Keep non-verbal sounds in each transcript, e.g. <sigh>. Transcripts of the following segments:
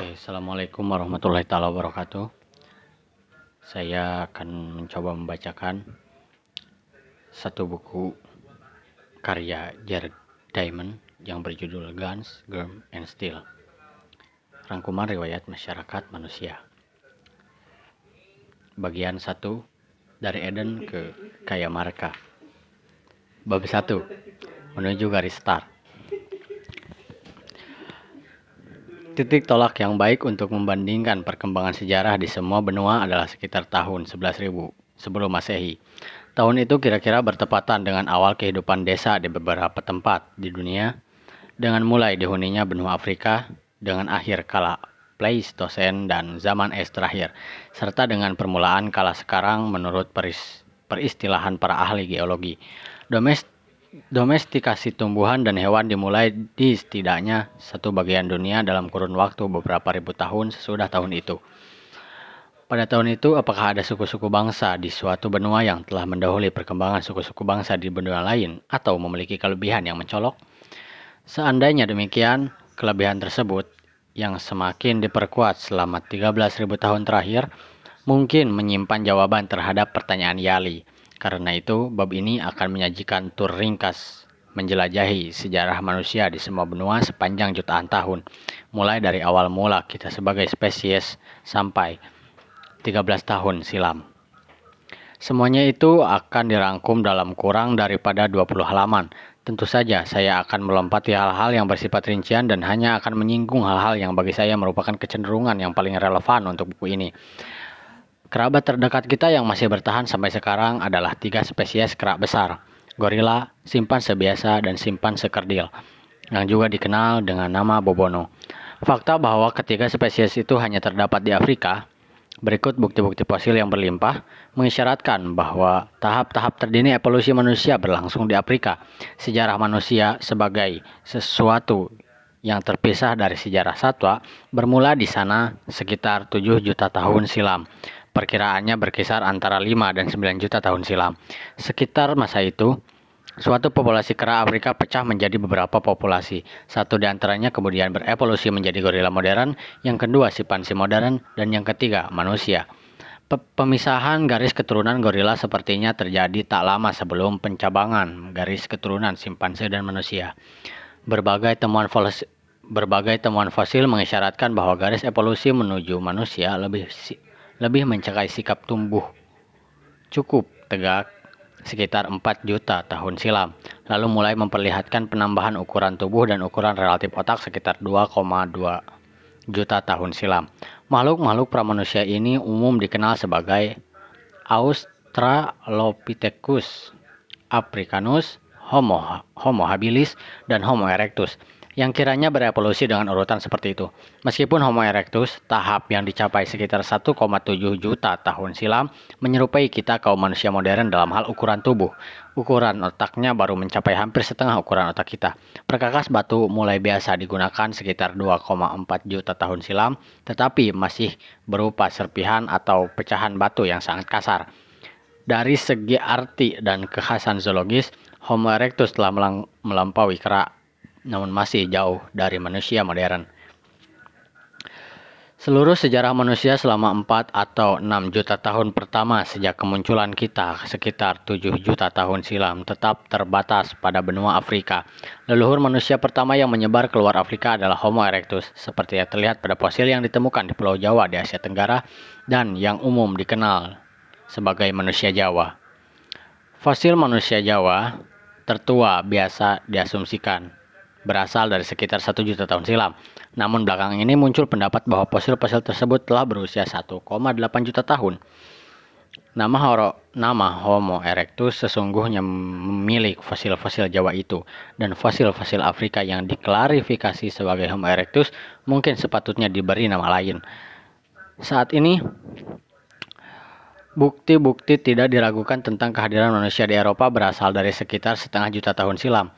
Oke, Assalamualaikum warahmatullahi taala wabarakatuh. Saya akan mencoba membacakan satu buku karya Jared Diamond yang berjudul Guns, Germ, and Steel. Rangkuman riwayat masyarakat manusia. Bagian 1 dari Eden ke Kaya Marka. Bab 1 menuju garis start. Titik tolak yang baik untuk membandingkan perkembangan sejarah di semua benua adalah sekitar tahun 11.000 sebelum Masehi. Tahun itu kira-kira bertepatan dengan awal kehidupan desa di beberapa tempat di dunia, dengan mulai dihuninya benua Afrika, dengan akhir kala Pleistosen dan zaman es terakhir, serta dengan permulaan kala sekarang menurut peris, peristilahan para ahli geologi. Domestik Domestikasi tumbuhan dan hewan dimulai di setidaknya satu bagian dunia dalam kurun waktu beberapa ribu tahun sesudah tahun itu. Pada tahun itu, apakah ada suku-suku bangsa di suatu benua yang telah mendahului perkembangan suku-suku bangsa di benua lain atau memiliki kelebihan yang mencolok? Seandainya demikian, kelebihan tersebut yang semakin diperkuat selama 13.000 tahun terakhir mungkin menyimpan jawaban terhadap pertanyaan Yali karena itu, bab ini akan menyajikan tur ringkas menjelajahi sejarah manusia di semua benua sepanjang jutaan tahun, mulai dari awal mula kita sebagai spesies sampai 13 tahun silam. Semuanya itu akan dirangkum dalam kurang daripada 20 halaman. Tentu saja saya akan melompati hal-hal yang bersifat rincian dan hanya akan menyinggung hal-hal yang bagi saya merupakan kecenderungan yang paling relevan untuk buku ini. Kerabat terdekat kita yang masih bertahan sampai sekarang adalah tiga spesies kerak besar, gorila, simpan sebiasa, dan simpan sekerdil, yang juga dikenal dengan nama bobono. Fakta bahwa ketiga spesies itu hanya terdapat di Afrika, berikut bukti-bukti fosil yang berlimpah, mengisyaratkan bahwa tahap-tahap terdini evolusi manusia berlangsung di Afrika. Sejarah manusia sebagai sesuatu yang terpisah dari sejarah satwa bermula di sana sekitar 7 juta tahun silam. Perkiraannya berkisar antara 5 dan 9 juta tahun silam. Sekitar masa itu, suatu populasi kera Afrika pecah menjadi beberapa populasi. Satu di antaranya kemudian berevolusi menjadi gorila modern, yang kedua simpanse modern, dan yang ketiga manusia. Pemisahan garis keturunan gorila sepertinya terjadi tak lama sebelum pencabangan garis keturunan simpanse dan manusia. Berbagai temuan fosil, berbagai temuan fosil mengisyaratkan bahwa garis evolusi menuju manusia lebih lebih mencapai sikap tumbuh cukup tegak sekitar 4 juta tahun silam, lalu mulai memperlihatkan penambahan ukuran tubuh dan ukuran relatif otak sekitar 2,2 juta tahun silam. Makhluk-makhluk pramanusia ini umum dikenal sebagai Australopithecus africanus, Homo, Homo habilis, dan Homo erectus yang kiranya berevolusi dengan urutan seperti itu. Meskipun Homo erectus, tahap yang dicapai sekitar 1,7 juta tahun silam, menyerupai kita kaum manusia modern dalam hal ukuran tubuh. Ukuran otaknya baru mencapai hampir setengah ukuran otak kita. Perkakas batu mulai biasa digunakan sekitar 2,4 juta tahun silam, tetapi masih berupa serpihan atau pecahan batu yang sangat kasar. Dari segi arti dan kekhasan zoologis, Homo erectus telah melampaui kerak namun masih jauh dari manusia modern. Seluruh sejarah manusia selama 4 atau 6 juta tahun pertama sejak kemunculan kita sekitar 7 juta tahun silam tetap terbatas pada benua Afrika. Leluhur manusia pertama yang menyebar keluar Afrika adalah Homo erectus, seperti yang terlihat pada fosil yang ditemukan di Pulau Jawa di Asia Tenggara dan yang umum dikenal sebagai manusia Jawa. Fosil manusia Jawa tertua biasa diasumsikan berasal dari sekitar 1 juta tahun silam. Namun belakangan ini muncul pendapat bahwa fosil-fosil tersebut telah berusia 1,8 juta tahun. Nama, horo, nama Homo erectus sesungguhnya memiliki fosil-fosil Jawa itu dan fosil-fosil Afrika yang diklarifikasi sebagai Homo erectus mungkin sepatutnya diberi nama lain. Saat ini bukti-bukti tidak diragukan tentang kehadiran manusia di Eropa berasal dari sekitar setengah juta tahun silam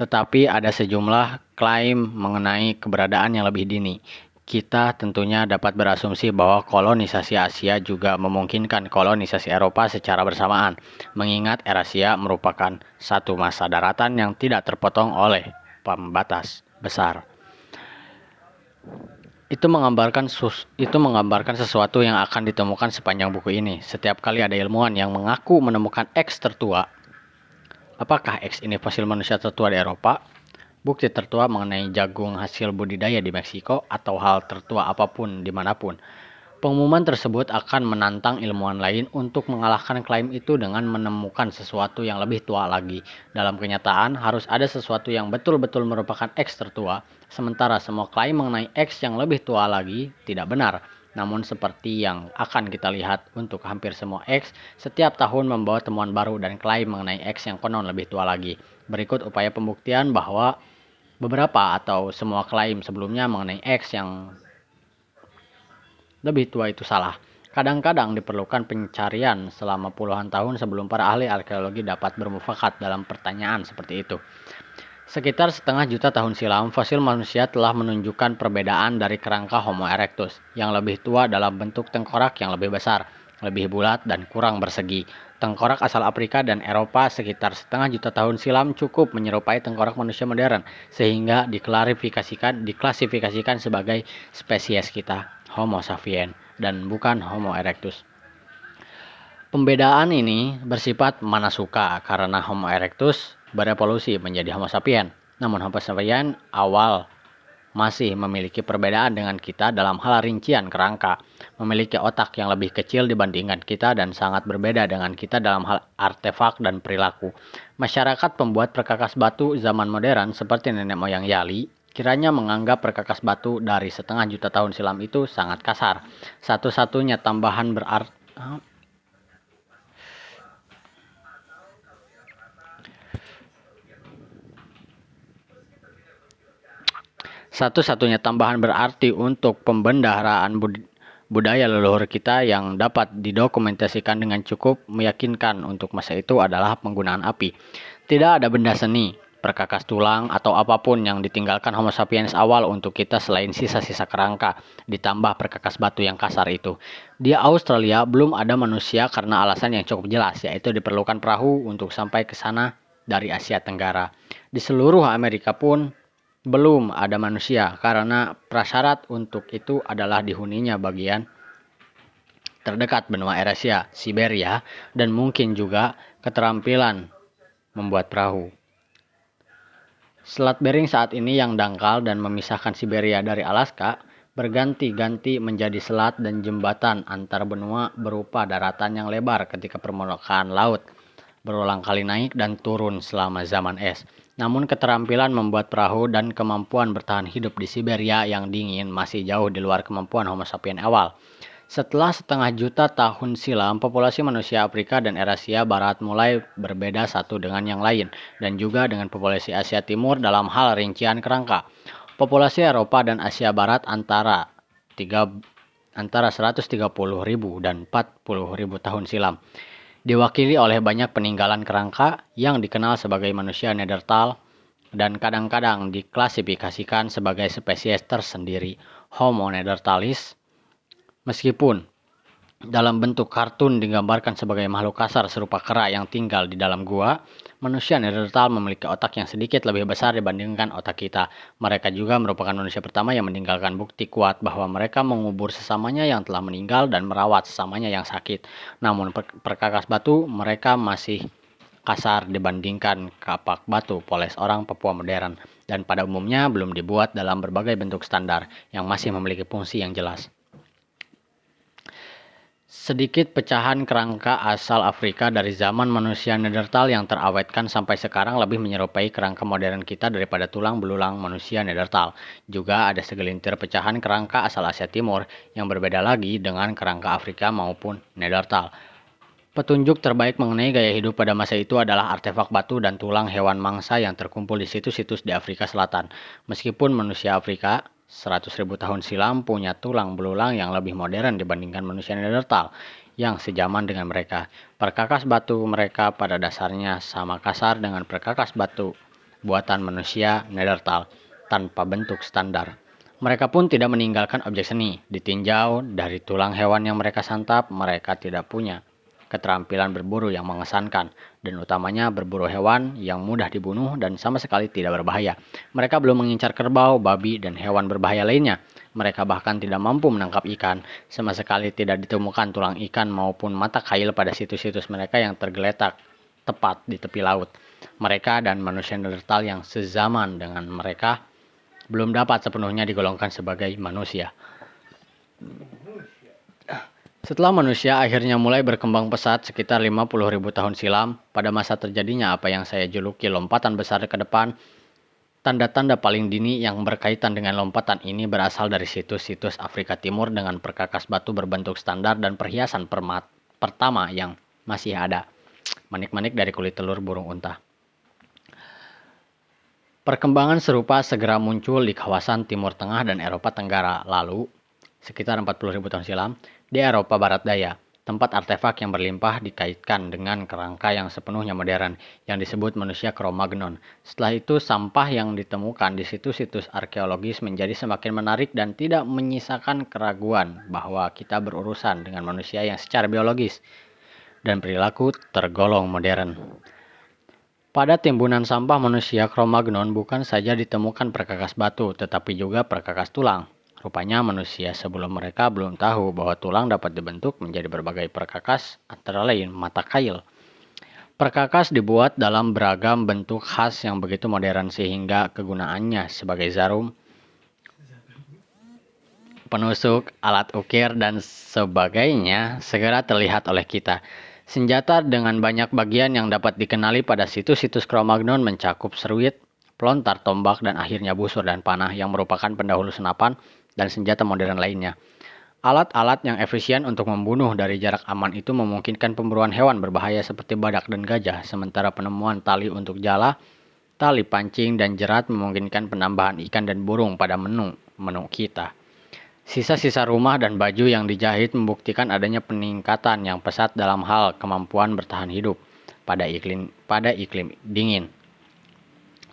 tetapi ada sejumlah klaim mengenai keberadaan yang lebih dini. Kita tentunya dapat berasumsi bahwa kolonisasi Asia juga memungkinkan kolonisasi Eropa secara bersamaan, mengingat Eurasia merupakan satu masa daratan yang tidak terpotong oleh pembatas besar. Itu menggambarkan sus, itu menggambarkan sesuatu yang akan ditemukan sepanjang buku ini. Setiap kali ada ilmuwan yang mengaku menemukan X tertua, apakah X ini fosil manusia tertua di Eropa? Bukti tertua mengenai jagung hasil budidaya di Meksiko atau hal tertua apa pun di mana pun. Pengumuman tersebut akan menantang ilmuwan lain untuk mengalahkan klaim itu dengan menemukan sesuatu yang lebih tua lagi. Dalam kenyataan, harus ada sesuatu yang betul-betul merupakan X tertua Sementara semua klaim mengenai X yang lebih tua lagi tidak benar. Namun seperti yang akan kita lihat untuk hampir semua X, setiap tahun membawa temuan baru dan klaim mengenai X yang konon lebih tua lagi. Berikut upaya pembuktian bahwa beberapa atau semua klaim sebelumnya mengenai X yang lebih tua itu salah. Kadang-kadang diperlukan pencarian selama puluhan tahun sebelum para ahli arkeologi dapat bermufakat dalam pertanyaan seperti itu. Sekitar setengah juta tahun silam, fosil manusia telah menunjukkan perbedaan dari kerangka Homo erectus yang lebih tua dalam bentuk tengkorak yang lebih besar, lebih bulat, dan kurang bersegi. Tengkorak asal Afrika dan Eropa sekitar setengah juta tahun silam cukup menyerupai tengkorak manusia modern, sehingga diklarifikasikan, diklasifikasikan sebagai spesies kita, Homo sapiens, dan bukan Homo erectus. Pembedaan ini bersifat mana suka karena Homo erectus berevolusi menjadi Homo sapiens. Namun Homo sapiens awal masih memiliki perbedaan dengan kita dalam hal rincian kerangka, memiliki otak yang lebih kecil dibandingkan kita dan sangat berbeda dengan kita dalam hal artefak dan perilaku. Masyarakat pembuat perkakas batu zaman modern seperti nenek moyang Yali kiranya menganggap perkakas batu dari setengah juta tahun silam itu sangat kasar. Satu-satunya tambahan berarti Satu-satunya tambahan berarti untuk pembendaharaan bud budaya leluhur kita yang dapat didokumentasikan dengan cukup meyakinkan untuk masa itu adalah penggunaan api. Tidak ada benda seni, perkakas tulang, atau apa pun yang ditinggalkan Homo sapiens awal untuk kita selain sisa-sisa kerangka, ditambah perkakas batu yang kasar itu. Di Australia belum ada manusia karena alasan yang cukup jelas, yaitu diperlukan perahu untuk sampai ke sana dari Asia Tenggara. Di seluruh Amerika pun belum ada manusia karena prasyarat untuk itu adalah dihuninya bagian terdekat benua Eurasia, Siberia, dan mungkin juga keterampilan membuat perahu. Selat Bering saat ini yang dangkal dan memisahkan Siberia dari Alaska berganti-ganti menjadi selat dan jembatan antar benua berupa daratan yang lebar ketika permukaan laut berulang kali naik dan turun selama zaman es. Namun keterampilan membuat perahu dan kemampuan bertahan hidup di Siberia yang dingin masih jauh di luar kemampuan Homo sapiens awal. Setelah setengah juta tahun silam, populasi manusia Afrika dan Eurasia Barat mulai berbeda satu dengan yang lain, dan juga dengan populasi Asia Timur dalam hal rincian kerangka. Populasi Eropa dan Asia Barat antara 3, antara 130.000 dan 40.000 tahun silam diwakili oleh banyak peninggalan kerangka yang dikenal sebagai manusia Neanderthal dan kadang-kadang diklasifikasikan sebagai spesies tersendiri Homo neanderthalis. Meskipun dalam bentuk kartun digambarkan sebagai makhluk kasar serupa kera yang tinggal di dalam gua, manusia Neanderthal memiliki otak yang sedikit lebih besar dibandingkan otak kita. Mereka juga merupakan manusia pertama yang meninggalkan bukti kuat bahwa mereka mengubur sesamanya yang telah meninggal dan merawat sesamanya yang sakit. Namun perkakas batu mereka masih kasar dibandingkan kapak batu poles orang Papua modern dan pada umumnya belum dibuat dalam berbagai bentuk standar yang masih memiliki fungsi yang jelas. Sedikit pecahan kerangka asal Afrika dari zaman manusia Neanderthal yang terawetkan sampai sekarang lebih menyerupai kerangka modern kita daripada tulang belulang manusia Neanderthal. Juga ada segelintir pecahan kerangka asal Asia Timur yang berbeda lagi dengan kerangka Afrika maupun Neanderthal. Petunjuk terbaik mengenai gaya hidup pada masa itu adalah artefak batu dan tulang hewan mangsa yang terkumpul di situs-situs di Afrika Selatan. Meskipun manusia Afrika 100.000 tahun silam punya tulang belulang yang lebih modern dibandingkan manusia Neanderthal yang sejaman dengan mereka. Perkakas batu mereka pada dasarnya sama kasar dengan perkakas batu buatan manusia Neanderthal tanpa bentuk standar. Mereka pun tidak meninggalkan objek seni. Ditinjau dari tulang hewan yang mereka santap, mereka tidak punya keterampilan berburu yang mengesankan. Dan utamanya berburu hewan yang mudah dibunuh dan sama sekali tidak berbahaya. Mereka belum mengincar kerbau, babi, dan hewan berbahaya lainnya. Mereka bahkan tidak mampu menangkap ikan. Sama sekali tidak ditemukan tulang ikan maupun mata kail pada situs-situs mereka yang tergeletak tepat di tepi laut. Mereka dan manusia Neanderthal yang sezaman dengan mereka belum dapat sepenuhnya digolongkan sebagai manusia. Setelah manusia akhirnya mulai berkembang pesat sekitar 50 ribu tahun silam, pada masa terjadinya apa yang saya juluki lompatan besar ke depan, tanda-tanda paling dini yang berkaitan dengan lompatan ini berasal dari situs-situs Afrika Timur dengan perkakas batu berbentuk standar dan perhiasan permat pertama yang masih ada. Manik-manik dari kulit telur burung unta. Perkembangan serupa segera muncul di kawasan Timur Tengah dan Eropa Tenggara lalu, sekitar 40.000 tahun silam, di Eropa Barat Daya, tempat artefak yang berlimpah dikaitkan dengan kerangka yang sepenuhnya modern yang disebut manusia Cro-Magnon. Setelah itu, sampah yang ditemukan di situs-situs arkeologis menjadi semakin menarik dan tidak menyisakan keraguan bahwa kita berurusan dengan manusia yang secara biologis dan perilaku tergolong modern. Pada timbunan sampah manusia Cro-Magnon bukan saja ditemukan perkakas batu, tetapi juga perkakas tulang. Rupanya manusia sebelum mereka belum tahu bahwa tulang dapat dibentuk menjadi berbagai perkakas, antara lain mata kail. Perkakas dibuat dalam beragam bentuk khas yang begitu modern sehingga kegunaannya sebagai zarum, penusuk, alat ukir, dan sebagainya segera terlihat oleh kita. Senjata dengan banyak bagian yang dapat dikenali pada situs-situs Cro-Magnon mencakup seruit, pelontar tombak, dan akhirnya busur dan panah yang merupakan pendahulu senapan dan senjata modern lainnya. Alat-alat yang efisien untuk membunuh dari jarak aman itu memungkinkan pemburuan hewan berbahaya seperti badak dan gajah, sementara penemuan tali untuk jala, tali pancing, dan jerat memungkinkan penambahan ikan dan burung pada menu menu kita. Sisa-sisa rumah dan baju yang dijahit membuktikan adanya peningkatan yang pesat dalam hal kemampuan bertahan hidup pada iklim pada iklim dingin.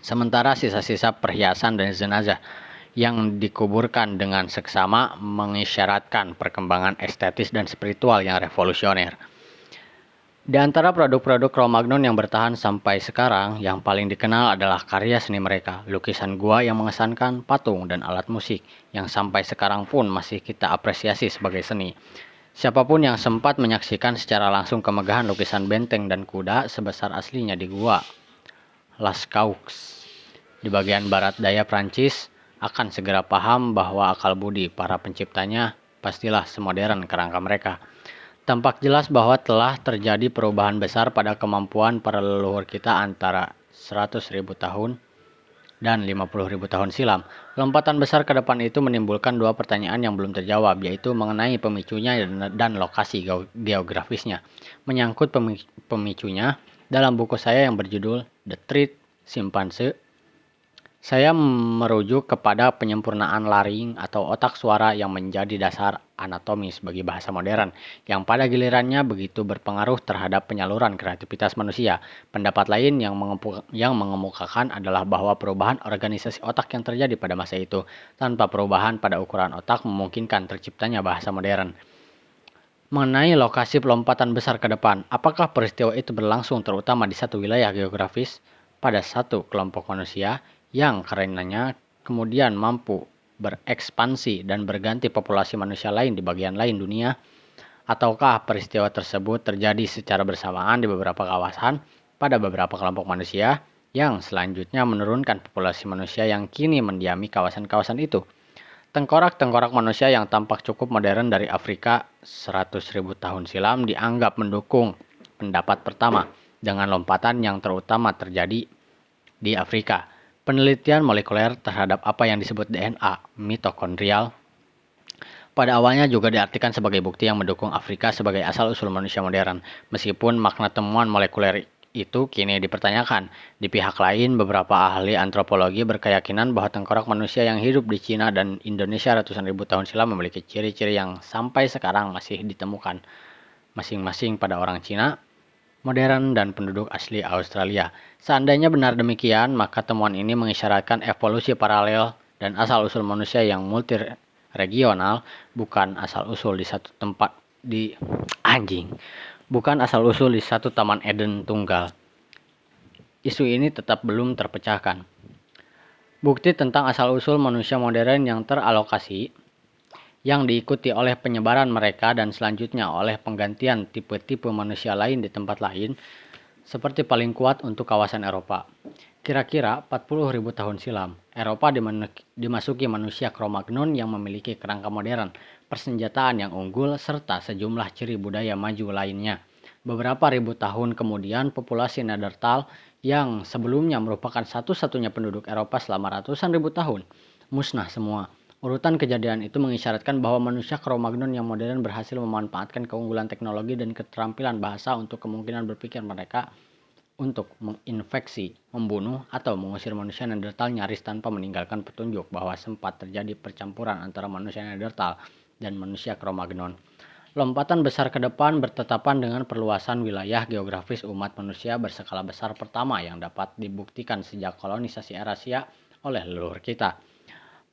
Sementara sisa-sisa perhiasan dan jenazah yang dikuburkan dengan seksama mengisyaratkan perkembangan estetis dan spiritual yang revolusioner. Di antara produk-produk Cro-Magnon yang bertahan sampai sekarang, yang paling dikenal adalah karya seni mereka, lukisan gua yang mengesankan, patung, dan alat musik, yang sampai sekarang pun masih kita apresiasi sebagai seni. Siapa pun yang sempat menyaksikan secara langsung kemegahan lukisan benteng dan kuda sebesar aslinya di gua Lascaux di bagian barat daya Prancis akan segera paham bahwa akal budi para penciptanya pastilah semodern kerangka mereka. Tampak jelas bahwa telah terjadi perubahan besar pada kemampuan para leluhur kita antara 100.000 tahun dan 50.000 tahun silam. Lompatan besar ke depan itu menimbulkan dua pertanyaan yang belum terjawab, yaitu mengenai pemicunya dan lokasi geografisnya. Menyangkut pemicunya, dalam buku saya yang berjudul The Treat Simpanse saya merujuk kepada penyempurnaan laring atau otak suara yang menjadi dasar anatomis bagi bahasa modern, yang pada gilirannya begitu berpengaruh terhadap penyaluran kreativitas manusia. Pendapat lain yang, yang mengemukakan adalah bahwa perubahan organisasi otak yang terjadi pada masa itu, tanpa perubahan pada ukuran otak memungkinkan terciptanya bahasa modern. Mengenai lokasi pelompatan besar ke depan, apakah peristiwa itu berlangsung terutama di satu wilayah geografis pada satu kelompok manusia yang karenanya kemudian mampu berekspansi dan berganti populasi manusia lain di bagian lain dunia, ataukah peristiwa tersebut terjadi secara bersamaan di beberapa kawasan pada beberapa kelompok manusia yang selanjutnya menurunkan populasi manusia yang kini mendiami kawasan-kawasan itu. Tengkorak-tengkorak manusia yang tampak cukup modern dari Afrika 100.000 tahun silam dianggap mendukung pendapat pertama dengan lompatan yang terutama terjadi di Afrika penelitian molekuler terhadap apa yang disebut DNA mitokondrial pada awalnya juga diartikan sebagai bukti yang mendukung Afrika sebagai asal-usul manusia modern, meskipun makna temuan molekuler itu kini dipertanyakan. Di pihak lain, beberapa ahli antropologi berkeyakinan bahwa tengkorak manusia yang hidup di Cina dan Indonesia ratusan ribu tahun silam memiliki ciri-ciri yang sampai sekarang masih ditemukan masing-masing pada orang Cina, modern dan penduduk asli Australia. Seandainya benar demikian, maka temuan ini mengisyaratkan evolusi paralel dan asal-usul manusia yang multi regional, bukan asal-usul di satu tempat di anjing, bukan asal-usul di satu taman Eden tunggal. Isu ini tetap belum terpecahkan. Bukti tentang asal-usul manusia modern yang teralokasi yang diikuti oleh penyebaran mereka dan selanjutnya oleh penggantian tipe-tipe manusia lain di tempat lain seperti paling kuat untuk kawasan Eropa. Kira-kira 40.000 tahun silam, Eropa dimasuki manusia Cro-Magnon yang memiliki kerangka modern, persenjataan yang unggul, serta sejumlah ciri budaya maju lainnya. Beberapa ribu tahun kemudian, populasi Neanderthal yang sebelumnya merupakan satu-satunya penduduk Eropa selama ratusan ribu tahun, musnah semua. Urutan kejadian itu mengisyaratkan bahwa manusia Cro-Magnon yang modern berhasil memanfaatkan keunggulan teknologi dan keterampilan bahasa untuk kemungkinan berpikir mereka untuk menginfeksi, membunuh, atau mengusir manusia Neanderthal nyaris tanpa meninggalkan petunjuk bahwa sempat terjadi percampuran antara manusia Neanderthal dan manusia Cro-Magnon. Lompatan besar ke depan bertetapan dengan perluasan wilayah geografis umat manusia berskala besar pertama yang dapat dibuktikan sejak kolonisasi Eurasia oleh leluhur kita.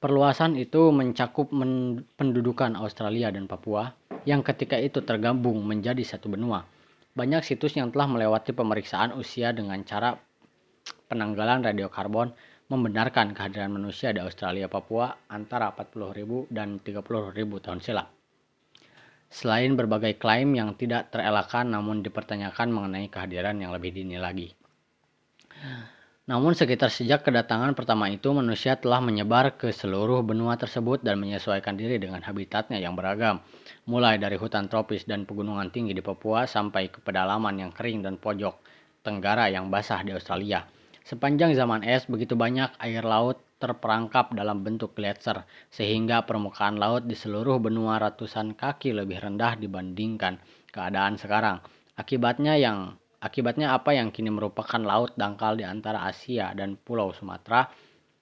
Perluasan itu mencakup men pendudukan Australia dan Papua yang ketika itu tergabung menjadi satu benua banyak situs yang telah melewati pemeriksaan usia dengan cara penanggalan radiokarbon membenarkan kehadiran manusia di Australia Papua antara 40.000 dan 30.000 tahun silam. Selain berbagai klaim yang tidak terelakkan namun dipertanyakan mengenai kehadiran yang lebih dini lagi. Namun sekitar sejak kedatangan pertama itu manusia telah menyebar ke seluruh benua tersebut dan menyesuaikan diri dengan habitatnya yang beragam, mulai dari hutan tropis dan pegunungan tinggi di Papua sampai ke pedalaman yang kering dan pojok tenggara yang basah di Australia. Sepanjang zaman es, begitu banyak air laut terperangkap dalam bentuk gletser, sehingga permukaan laut di seluruh benua ratusan kaki lebih rendah dibandingkan keadaan sekarang. Akibatnya yang Akibatnya apa yang kini merupakan laut dangkal di antara Asia dan Pulau Sumatera,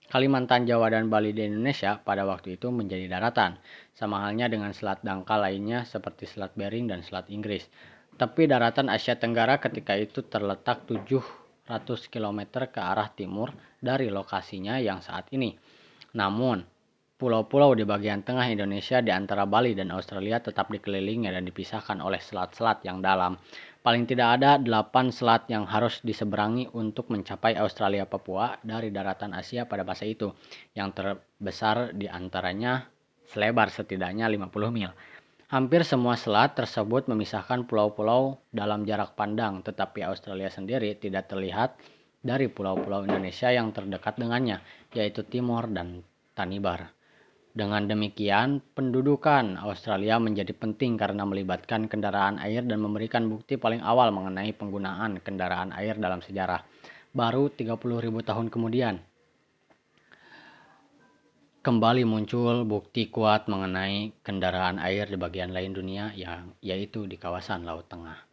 Kalimantan, Jawa, dan Bali di Indonesia pada waktu itu menjadi daratan, sama halnya dengan selat dangkal lainnya seperti Selat Bering dan Selat Inggris. Tapi daratan Asia Tenggara ketika itu terletak 700 km ke arah timur dari lokasinya yang saat ini. Namun, pulau-pulau di bagian tengah Indonesia di antara Bali dan Australia tetap dikelilingi dan dipisahkan oleh selat-selat yang dalam. Paling tidak ada 8 selat yang harus diseberangi untuk mencapai Australia Papua dari daratan Asia pada masa itu, yang terbesar di antaranya selebar setidaknya 50 mil. Hampir semua selat tersebut memisahkan pulau-pulau dalam jarak pandang, tetapi Australia sendiri tidak terlihat dari pulau-pulau Indonesia yang terdekat dengannya, yaitu Timor dan Tanibar. Dengan demikian, pendudukan Australia menjadi penting karena melibatkan kendaraan air dan memberikan bukti paling awal mengenai penggunaan kendaraan air dalam sejarah. Baru 30.000 tahun kemudian, kembali muncul bukti kuat mengenai kendaraan air di bagian lain dunia yang yaitu di kawasan Laut Tengah.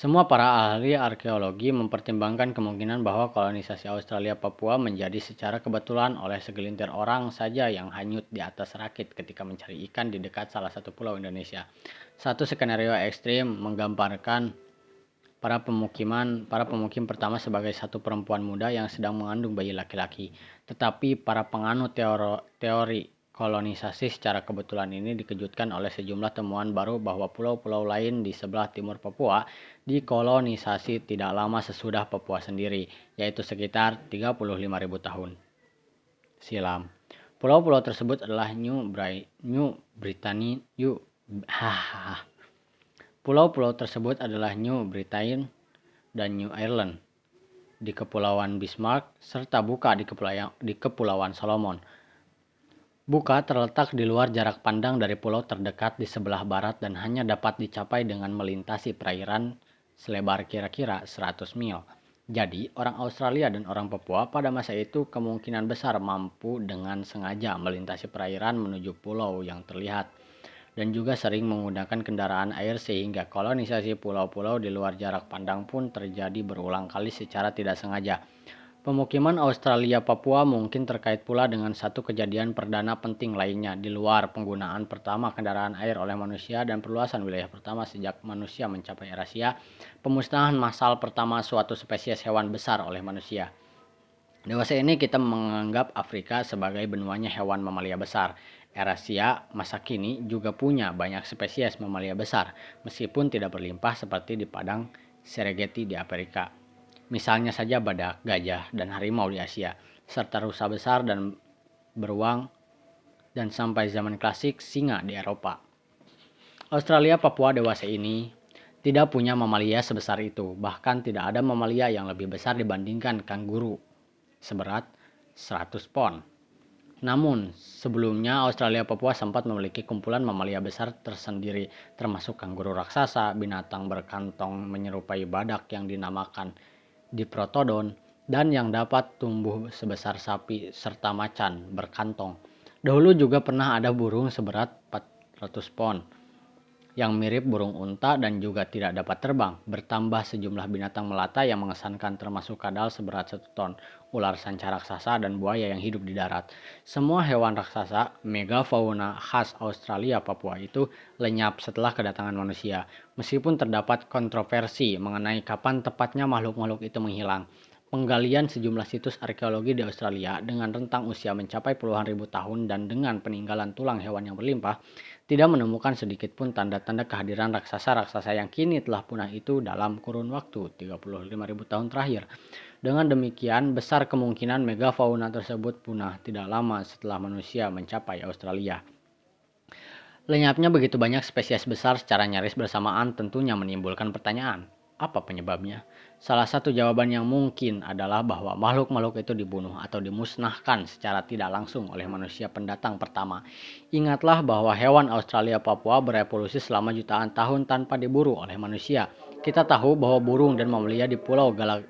Semua para ahli arkeologi mempertimbangkan kemungkinan bahwa kolonisasi Australia Papua menjadi secara kebetulan oleh segelintir orang saja yang hanyut di atas rakit ketika mencari ikan di dekat salah satu pulau Indonesia. Satu skenario ekstrim menggambarkan para pemukiman para pemukim pertama sebagai satu perempuan muda yang sedang mengandung bayi laki-laki. Tetapi para penganut teori, Kolonisasi secara kebetulan ini dikejutkan oleh sejumlah temuan baru bahwa pulau-pulau lain di sebelah timur Papua dikolonisasi tidak lama sesudah Papua sendiri, yaitu sekitar 35.000 tahun silam. Pulau-pulau tersebut adalah New, Bri New New, Pulau-pulau tersebut adalah New Britain dan New Ireland di Kepulauan Bismarck serta Buka di Kepulauan Solomon. Buka terletak di luar jarak pandang dari pulau terdekat di sebelah barat dan hanya dapat dicapai dengan melintasi perairan selebar kira-kira 100 mil. Jadi, orang Australia dan orang Papua pada masa itu kemungkinan besar mampu dengan sengaja melintasi perairan menuju pulau yang terlihat dan juga sering menggunakan kendaraan air sehingga kolonisasi pulau-pulau di luar jarak pandang pun terjadi berulang kali secara tidak sengaja. Pemukiman Australia Papua mungkin terkait pula dengan satu kejadian perdana penting lainnya di luar penggunaan pertama kendaraan air oleh manusia dan perluasan wilayah pertama sejak manusia mencapai Eurasia, pemusnahan massal pertama suatu spesies hewan besar oleh manusia. Dewasa ini kita menganggap Afrika sebagai benuanya hewan mamalia besar. Eurasia masa kini juga punya banyak spesies mamalia besar, meskipun tidak berlimpah seperti di padang Serengeti di Amerika. Misalnya saja badak, gajah, dan harimau di Asia, serta rusa besar dan beruang, dan sampai zaman klasik singa di Eropa. Australia Papua dewasa ini tidak punya mamalia sebesar itu, bahkan tidak ada mamalia yang lebih besar dibandingkan kanguru, seberat 100 pon. Namun, sebelumnya Australia Papua sempat memiliki kumpulan mamalia besar tersendiri, termasuk kanguru raksasa, binatang berkantong menyerupai badak yang dinamakan diprotodon, dan yang dapat tumbuh sebesar sapi serta macan berkantong. Dahulu juga pernah ada burung seberat 400 pon yang mirip burung unta dan juga tidak dapat terbang. Bertambah sejumlah binatang melata yang mengesankan termasuk kadal seberat satu ton, ular sanca raksasa, dan buaya yang hidup di darat. Semua hewan raksasa megafauna khas Australia Papua itu lenyap setelah kedatangan manusia. Meskipun terdapat kontroversi mengenai kapan tepatnya makhluk-makhluk itu menghilang. Penggalian sejumlah situs arkeologi di Australia dengan rentang usia mencapai puluhan ribu tahun dan dengan peninggalan tulang hewan yang berlimpah tidak menemukan sedikit pun tanda-tanda kehadiran raksasa-raksasa yang kini telah punah itu dalam kurun waktu 35.000 tahun terakhir. Dengan demikian, besar kemungkinan megafauna tersebut punah tidak lama setelah manusia mencapai Australia. Lenyapnya begitu banyak spesies besar secara nyaris bersamaan tentunya menimbulkan pertanyaan, apa penyebabnya? Salah satu jawaban yang mungkin adalah bahwa makhluk-makhluk itu dibunuh atau dimusnahkan secara tidak langsung oleh manusia pendatang pertama. Ingatlah bahwa hewan Australia Papua berevolusi selama jutaan tahun tanpa diburu oleh manusia. Kita tahu bahwa burung dan mamalia di Pulau Gal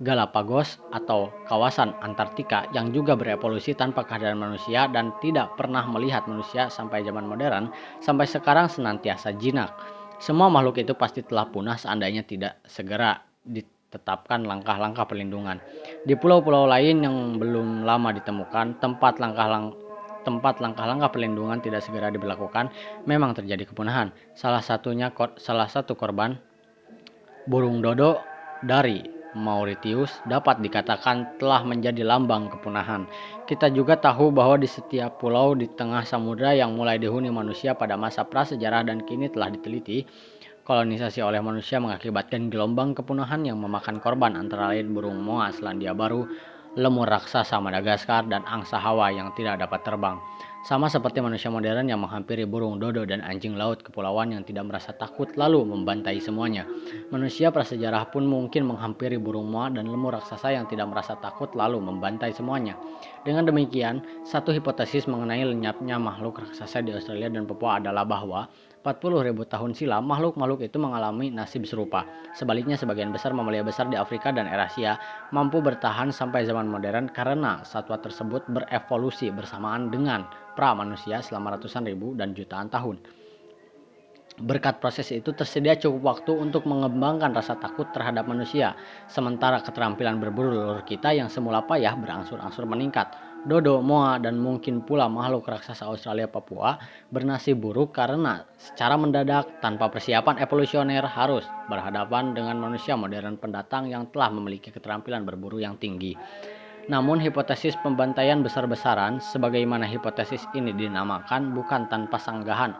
Galapagos atau kawasan Antartika yang juga berevolusi tanpa kehadiran manusia dan tidak pernah melihat manusia sampai zaman modern sampai sekarang senantiasa jinak. Semua makhluk itu pasti telah punah seandainya tidak segera ditetapkan langkah-langkah perlindungan. Di pulau-pulau lain yang belum lama ditemukan, tempat langkah-langkah tempat langkah-langkah perlindungan tidak segera diberlakukan, memang terjadi kepunahan. Salah satunya salah satu korban burung dodo dari Mauritius dapat dikatakan telah menjadi lambang kepunahan. Kita juga tahu bahwa di setiap pulau di tengah samudera yang mulai dihuni manusia pada masa prasejarah dan kini telah diteliti, Kolonisasi oleh manusia mengakibatkan gelombang kepunahan yang memakan korban antara lain burung moa Selandia Baru, lemur raksasa Madagaskar, dan angsa Hawa yang tidak dapat terbang. Sama seperti manusia modern yang menghampiri burung dodo dan anjing laut kepulauan yang tidak merasa takut lalu membantai semuanya. Manusia prasejarah pun mungkin menghampiri burung moa dan lemur raksasa yang tidak merasa takut lalu membantai semuanya. Dengan demikian, satu hipotesis mengenai lenyapnya makhluk raksasa di Australia dan Papua adalah bahwa 40 ribu tahun silam, makhluk-makhluk itu mengalami nasib serupa. Sebaliknya, sebagian besar mamalia besar di Afrika dan Eurasia mampu bertahan sampai zaman modern karena satwa tersebut berevolusi bersamaan dengan pra-manusia selama ratusan ribu dan jutaan tahun. Berkat proses itu tersedia cukup waktu untuk mengembangkan rasa takut terhadap manusia, sementara keterampilan berburu leluhur kita yang semula payah berangsur-angsur meningkat dodo, moa, dan mungkin pula makhluk raksasa Australia Papua bernasib buruk karena secara mendadak tanpa persiapan evolusioner harus berhadapan dengan manusia modern pendatang yang telah memiliki keterampilan berburu yang tinggi. Namun hipotesis pembantaian besar-besaran sebagaimana hipotesis ini dinamakan bukan tanpa sanggahan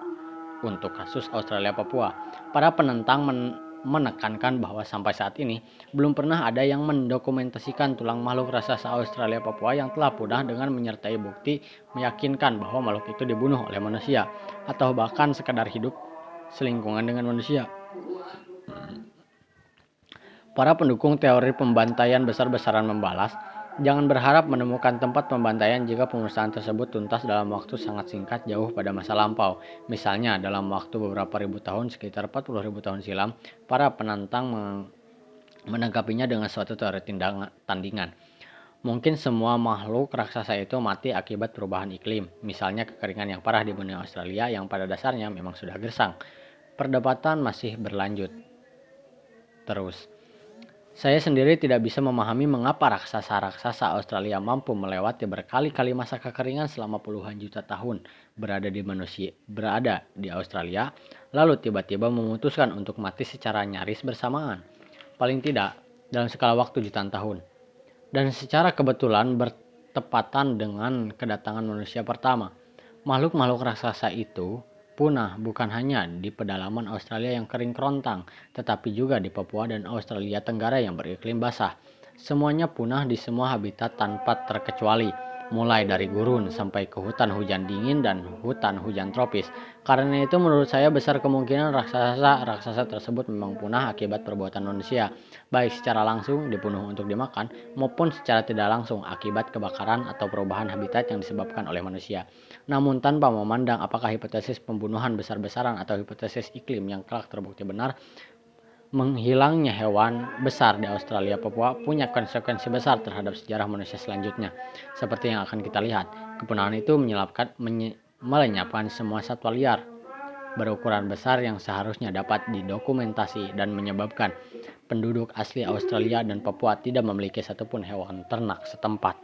untuk kasus Australia Papua. Para penentang men menekankan bahwa sampai saat ini belum pernah ada yang mendokumentasikan tulang makhluk raksasa Australia Papua yang telah punah dengan menyertai bukti meyakinkan bahwa makhluk itu dibunuh oleh manusia atau bahkan sekadar hidup selingkungan dengan manusia. Para pendukung teori pembantaian besar-besaran membalas Jangan berharap menemukan tempat pembantaian jika pemusnahan tersebut tuntas dalam waktu sangat singkat jauh pada masa lampau. Misalnya, dalam waktu beberapa ribu tahun, sekitar 40 ribu tahun silam, para penantang menanggapinya dengan suatu teori tandingan. Mungkin semua makhluk raksasa itu mati akibat perubahan iklim, misalnya kekeringan yang parah di benua Australia yang pada dasarnya memang sudah gersang. Perdebatan masih berlanjut terus. Saya sendiri tidak bisa memahami mengapa raksasa-raksasa Australia mampu melewati berkali-kali masa kekeringan selama puluhan juta tahun berada di manusia, berada di Australia, lalu tiba-tiba memutuskan untuk mati secara nyaris bersamaan. Paling tidak dalam skala waktu jutaan tahun. Dan secara kebetulan bertepatan dengan kedatangan manusia pertama. Makhluk-makhluk raksasa itu punah bukan hanya di pedalaman Australia yang kering kerontang, tetapi juga di Papua dan Australia Tenggara yang beriklim basah. Semuanya punah di semua habitat tanpa terkecuali mulai dari gurun sampai ke hutan hujan dingin dan hutan hujan tropis. Karena itu menurut saya besar kemungkinan raksasa-raksasa tersebut memang punah akibat perbuatan manusia, baik secara langsung dibunuh untuk dimakan maupun secara tidak langsung akibat kebakaran atau perubahan habitat yang disebabkan oleh manusia. Namun tanpa memandang apakah hipotesis pembunuhan besar-besaran atau hipotesis iklim yang kelak terbukti benar, menghilangnya hewan besar di Australia Papua punya konsekuensi besar terhadap sejarah manusia selanjutnya. Seperti yang akan kita lihat, kepunahan itu menyelapkan, menye, melenyapkan semua satwa liar berukuran besar yang seharusnya dapat didokumentasi dan menyebabkan penduduk asli Australia dan Papua tidak memiliki satupun hewan ternak setempat.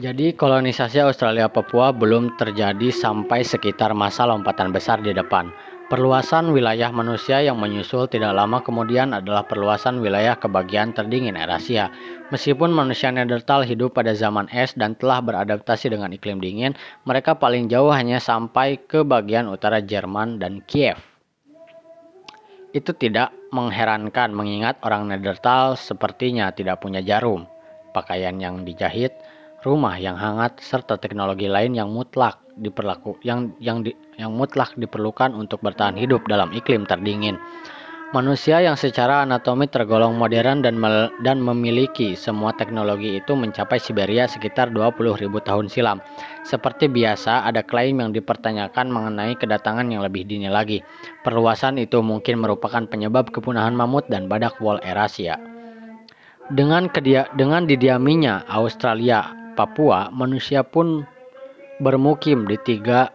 Jadi kolonisasi Australia Papua belum terjadi sampai sekitar masa lompatan besar di depan. Perluasan wilayah manusia yang menyusul tidak lama kemudian adalah perluasan wilayah ke bagian terdingin Eurasia. Meskipun manusia Neanderthal hidup pada zaman es dan telah beradaptasi dengan iklim dingin, mereka paling jauh hanya sampai ke bagian utara Jerman dan Kiev. Itu tidak mengherankan mengingat orang Neanderthal sepertinya tidak punya jarum, pakaian yang dijahit, rumah yang hangat, serta teknologi lain yang mutlak diperlaku yang yang di, yang mutlak diperlukan untuk bertahan hidup dalam iklim terdingin. Manusia yang secara anatomi tergolong modern dan dan memiliki semua teknologi itu mencapai Siberia sekitar 20.000 tahun silam. Seperti biasa, ada klaim yang dipertanyakan mengenai kedatangan yang lebih dini lagi. Perluasan itu mungkin merupakan penyebab kepunahan mamut dan badak wol Eurasia. Dengan dengan didiaminya Australia, Papua, manusia pun bermukim di tiga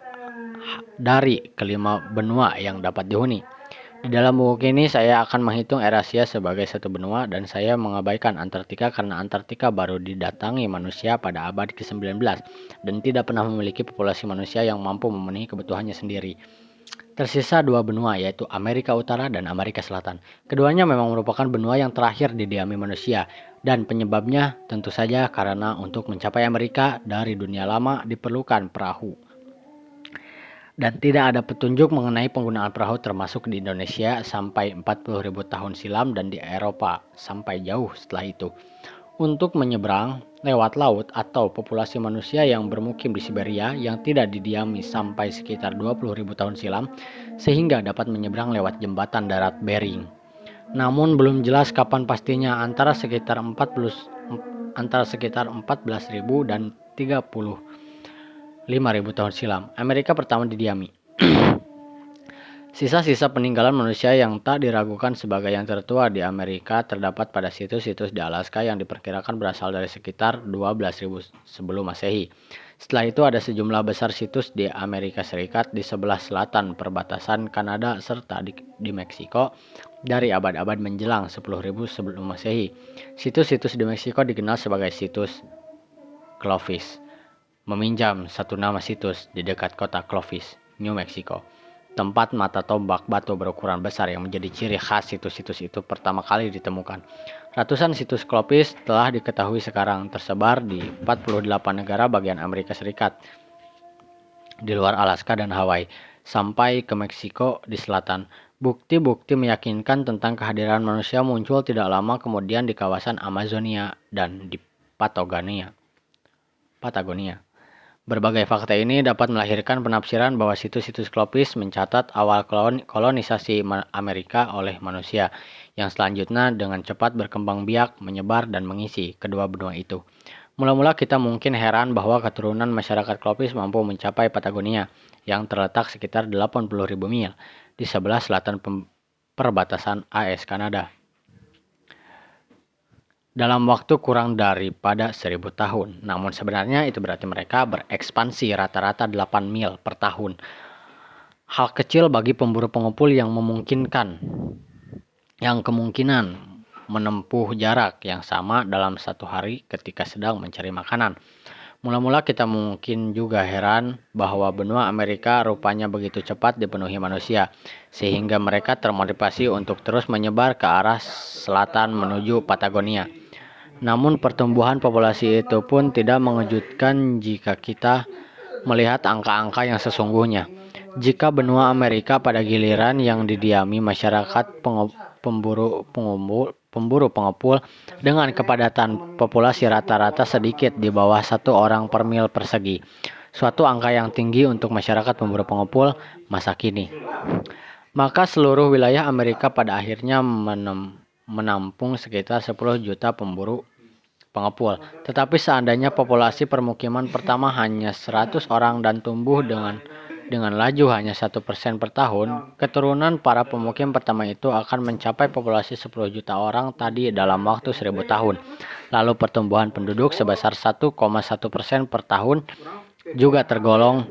dari kelima benua yang dapat dihuni. Di dalam buku ini saya akan menghitung Eurasia sebagai satu benua dan saya mengabaikan Antartika karena Antartika baru didatangi manusia pada abad ke-19 dan tidak pernah memiliki populasi manusia yang mampu memenuhi kebutuhannya sendiri. Tersisa dua benua yaitu Amerika Utara dan Amerika Selatan. Keduanya memang merupakan benua yang terakhir didiami manusia dan penyebabnya tentu saja karena untuk mencapai Amerika dari dunia lama diperlukan perahu. Dan tidak ada petunjuk mengenai penggunaan perahu termasuk di Indonesia sampai 40.000 tahun silam dan di Eropa sampai jauh setelah itu. Untuk menyeberang lewat laut atau populasi manusia yang bermukim di Siberia yang tidak didiami sampai sekitar 20.000 tahun silam sehingga dapat menyeberang lewat jembatan darat Bering namun belum jelas kapan pastinya antara sekitar 40 antara sekitar 14.000 dan 35.000 tahun silam. Amerika pertama didiami. <clears throat> Sisa-sisa peninggalan manusia yang tak diragukan sebagai yang tertua di Amerika terdapat pada situs-situs di Alaska yang diperkirakan berasal dari sekitar 12.000 sebelum Masehi. Setelah itu ada sejumlah besar situs di Amerika Serikat di sebelah selatan perbatasan Kanada serta di, di Meksiko dari abad-abad menjelang 10.000 sebelum Masehi. Situs-situs di Meksiko dikenal sebagai situs Clovis, meminjam satu nama situs di dekat kota Clovis, New Mexico. Tempat mata tombak batu berukuran besar yang menjadi ciri khas situs-situs itu pertama kali ditemukan. Ratusan situs Clovis telah diketahui sekarang tersebar di 48 negara bagian Amerika Serikat di luar Alaska dan Hawaii sampai ke Meksiko di selatan. Bukti-bukti meyakinkan tentang kehadiran manusia muncul tidak lama kemudian di kawasan Amazonia dan di Patagonia. Patagonia. Berbagai fakta ini dapat melahirkan penafsiran bahwa situs-situs Clovis mencatat awal kolonisasi Amerika oleh manusia, yang selanjutnya dengan cepat berkembang biak, menyebar, dan mengisi kedua benua itu. Mula-mula kita mungkin heran bahwa keturunan masyarakat Clovis mampu mencapai Patagonia, yang terletak sekitar 80.000 mil di sebelah selatan perbatasan AS Kanada dalam waktu kurang daripada 1000 tahun. Namun sebenarnya itu berarti mereka berekspansi rata-rata 8 mil per tahun. Hal kecil bagi pemburu pengumpul yang memungkinkan yang kemungkinan menempuh jarak yang sama dalam satu hari ketika sedang mencari makanan. Mula-mula kita mungkin juga heran bahwa benua Amerika rupanya begitu cepat dipenuhi manusia, sehingga mereka termotivasi untuk terus menyebar ke arah selatan menuju Patagonia. Namun pertumbuhan populasi itu pun tidak mengejutkan jika kita melihat angka-angka yang sesungguhnya. Jika benua Amerika pada giliran yang didiami masyarakat pemburu pengumpul pemburu pengepul dengan kepadatan populasi rata-rata sedikit di bawah satu orang per mil persegi. Suatu angka yang tinggi untuk masyarakat pemburu pengepul masa kini. Maka seluruh wilayah Amerika pada akhirnya menem menampung sekitar 10 juta pemburu pengepul. Tetapi seandainya populasi permukiman pertama hanya 100 orang dan tumbuh dengan dengan laju hanya satu persen per tahun, keturunan para pemukim pertama itu akan mencapai populasi 10 juta orang tadi dalam waktu 1000 tahun. Lalu pertumbuhan penduduk sebesar 1,1 persen per tahun juga tergolong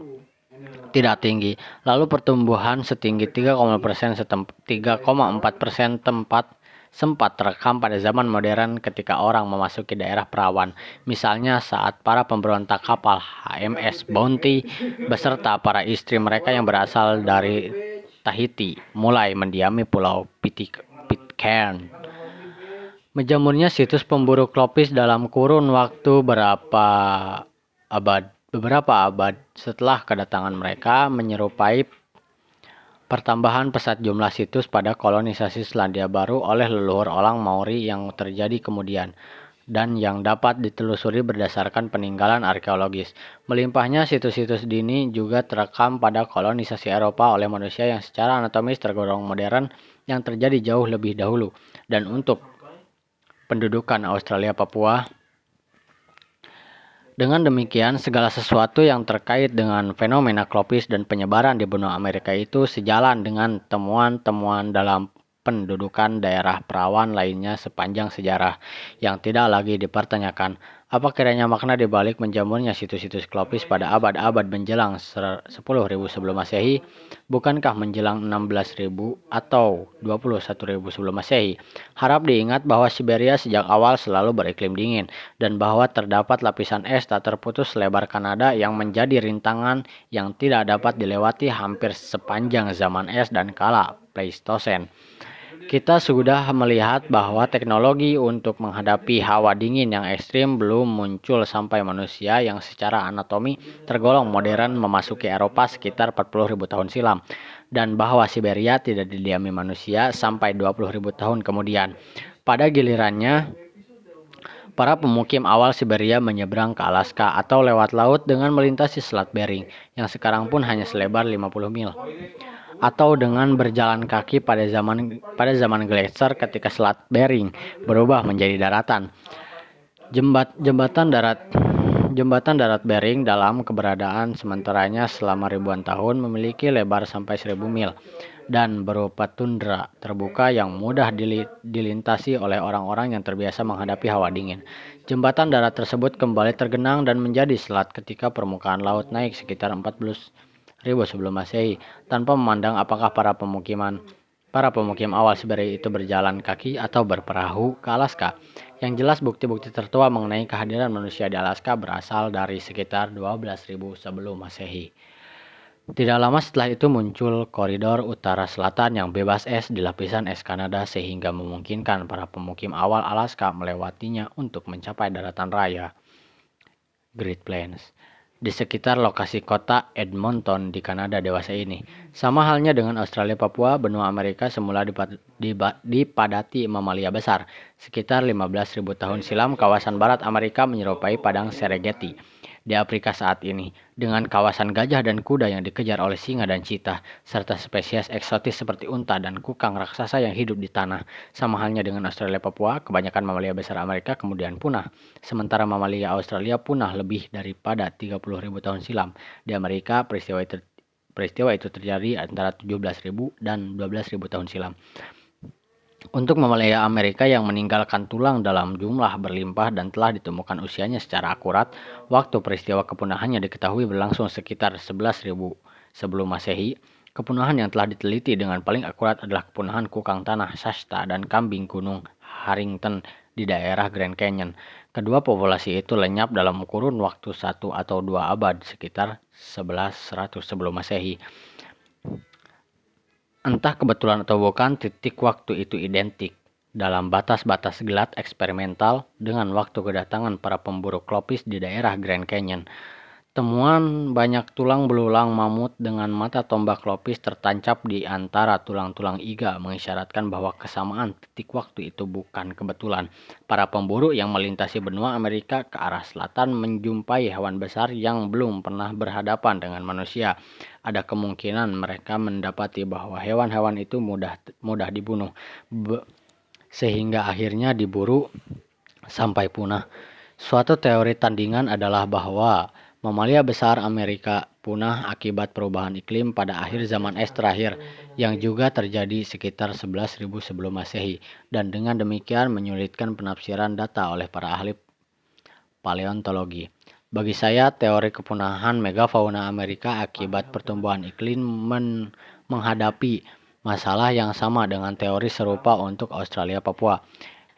tidak tinggi. Lalu pertumbuhan setinggi 3,4 persen tempat sempat terekam pada zaman modern ketika orang memasuki daerah perawan. Misalnya saat para pemberontak kapal HMS Bounty beserta para istri mereka yang berasal dari Tahiti mulai mendiami pulau Pitcairn. Menjamurnya situs pemburu klopis dalam kurun waktu berapa abad beberapa abad setelah kedatangan mereka menyerupai Pertambahan pesat jumlah situs pada kolonisasi Selandia Baru oleh leluhur orang Maori yang terjadi kemudian dan yang dapat ditelusuri berdasarkan peninggalan arkeologis. Melimpahnya situs-situs dini juga terekam pada kolonisasi Eropa oleh manusia yang secara anatomis tergolong modern yang terjadi jauh lebih dahulu. Dan untuk pendudukan Australia Papua dengan demikian, segala sesuatu yang terkait dengan fenomena klopis dan penyebaran di benua Amerika itu sejalan dengan temuan-temuan dalam pendudukan daerah perawan lainnya sepanjang sejarah yang tidak lagi dipertanyakan. Apa kiranya makna dibalik menjamurnya situs-situs klopis pada abad-abad menjelang 10.000 sebelum masehi? Bukankah menjelang 16.000 atau 21.000 sebelum masehi? Harap diingat bahwa Siberia sejak awal selalu beriklim dingin dan bahwa terdapat lapisan es tak terputus lebar Kanada yang menjadi rintangan yang tidak dapat dilewati hampir sepanjang zaman es dan kala Pleistosen. Kita sudah melihat bahwa teknologi untuk menghadapi hawa dingin yang ekstrim belum muncul sampai manusia yang secara anatomi tergolong modern memasuki Eropa sekitar 40.000 tahun silam dan bahwa Siberia tidak didiami manusia sampai 20.000 tahun kemudian. Pada gilirannya, para pemukim awal Siberia menyeberang ke Alaska atau lewat laut dengan melintasi Selat Bering yang sekarang pun hanya selebar 50 mil atau dengan berjalan kaki pada zaman pada zaman Glacier ketika Selat Bering berubah menjadi daratan. Jembat, jembatan darat Jembatan darat Bering dalam keberadaan sementaranya selama ribuan tahun memiliki lebar sampai 1000 mil dan berupa tundra terbuka yang mudah dilintasi oleh orang-orang yang terbiasa menghadapi hawa dingin. Jembatan darat tersebut kembali tergenang dan menjadi selat ketika permukaan laut naik sekitar 40 1000 sebelum Masehi tanpa memandang apakah para pemukiman para pemukim awal Siberia itu berjalan kaki atau berperahu ke Alaska. Yang jelas bukti-bukti tertua mengenai kehadiran manusia di Alaska berasal dari sekitar 12.000 sebelum Masehi. Tidak lama setelah itu muncul koridor utara selatan yang bebas es di lapisan es Kanada sehingga memungkinkan para pemukim awal Alaska melewatinya untuk mencapai daratan raya Great Plains di sekitar lokasi kota Edmonton di Kanada dewasa ini. Sama halnya dengan Australia Papua, benua Amerika semula dipadati mamalia besar. Sekitar 15.000 tahun silam, kawasan barat Amerika menyerupai padang Serengeti di Afrika saat ini, dengan kawasan gajah dan kuda yang dikejar oleh singa dan cita, serta spesies eksotis seperti unta dan kukang raksasa yang hidup di tanah. Sama halnya dengan Australia Papua, kebanyakan mamalia besar Amerika kemudian punah, sementara mamalia Australia punah lebih daripada 30.000 tahun silam. Di Amerika, peristiwa itu peristiwa itu terjadi antara 17.000 dan 12.000 tahun silam. Untuk mamalia Amerika yang meninggalkan tulang dalam jumlah berlimpah dan telah ditemukan usianya secara akurat, waktu peristiwa kepunahannya diketahui berlangsung sekitar 11.000 sebelum Masehi. Kepunahan yang telah diteliti dengan paling akurat adalah kepunahan kukang tanah Shasta dan kambing gunung Harrington di daerah Grand Canyon. Kedua populasi itu lenyap dalam kurun waktu satu atau dua abad sekitar 1100 sebelum Masehi. Entah kebetulan atau bukan, titik waktu itu identik. dalam batas-batas gelat eksperimental dengan waktu kedatangan para pemburu klopis di daerah Grand Canyon. Temuan banyak tulang belulang mamut dengan mata tombak klopis tertancap di antara tulang-tulang iga mengisyaratkan bahwa kesamaan titik waktu itu bukan kebetulan. Para pemburu yang melintasi benua Amerika ke arah selatan menjumpai hewan besar yang belum pernah berhadapan dengan manusia. Ada kemungkinan mereka mendapati bahwa hewan-hewan itu mudah mudah dibunuh sehingga akhirnya diburu sampai punah. Suatu teori tandingan adalah bahwa Mamalia besar Amerika punah akibat perubahan iklim pada akhir zaman es terakhir yang juga terjadi sekitar 11.000 sebelum Masehi dan dengan demikian menyulitkan penafsiran data oleh para ahli paleontologi. Bagi saya, teori kepunahan megafauna Amerika akibat pertumbuhan iklim men menghadapi masalah yang sama dengan teori serupa untuk Australia Papua.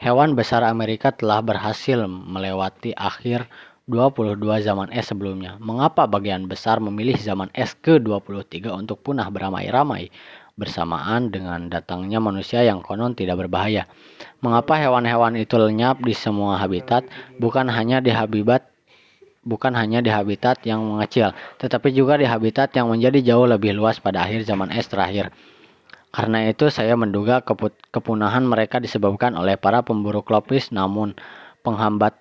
Hewan besar Amerika telah berhasil melewati akhir 22 zaman es sebelumnya. Mengapa bagian besar memilih zaman es ke-23 untuk punah beramai-ramai bersamaan dengan datangnya manusia yang konon tidak berbahaya? Mengapa hewan-hewan itu lenyap di semua habitat, bukan hanya di habitat bukan hanya di habitat yang mengecil, tetapi juga di habitat yang menjadi jauh lebih luas pada akhir zaman es terakhir. Karena itu saya menduga kepunahan mereka disebabkan oleh para pemburu klopis namun penghambat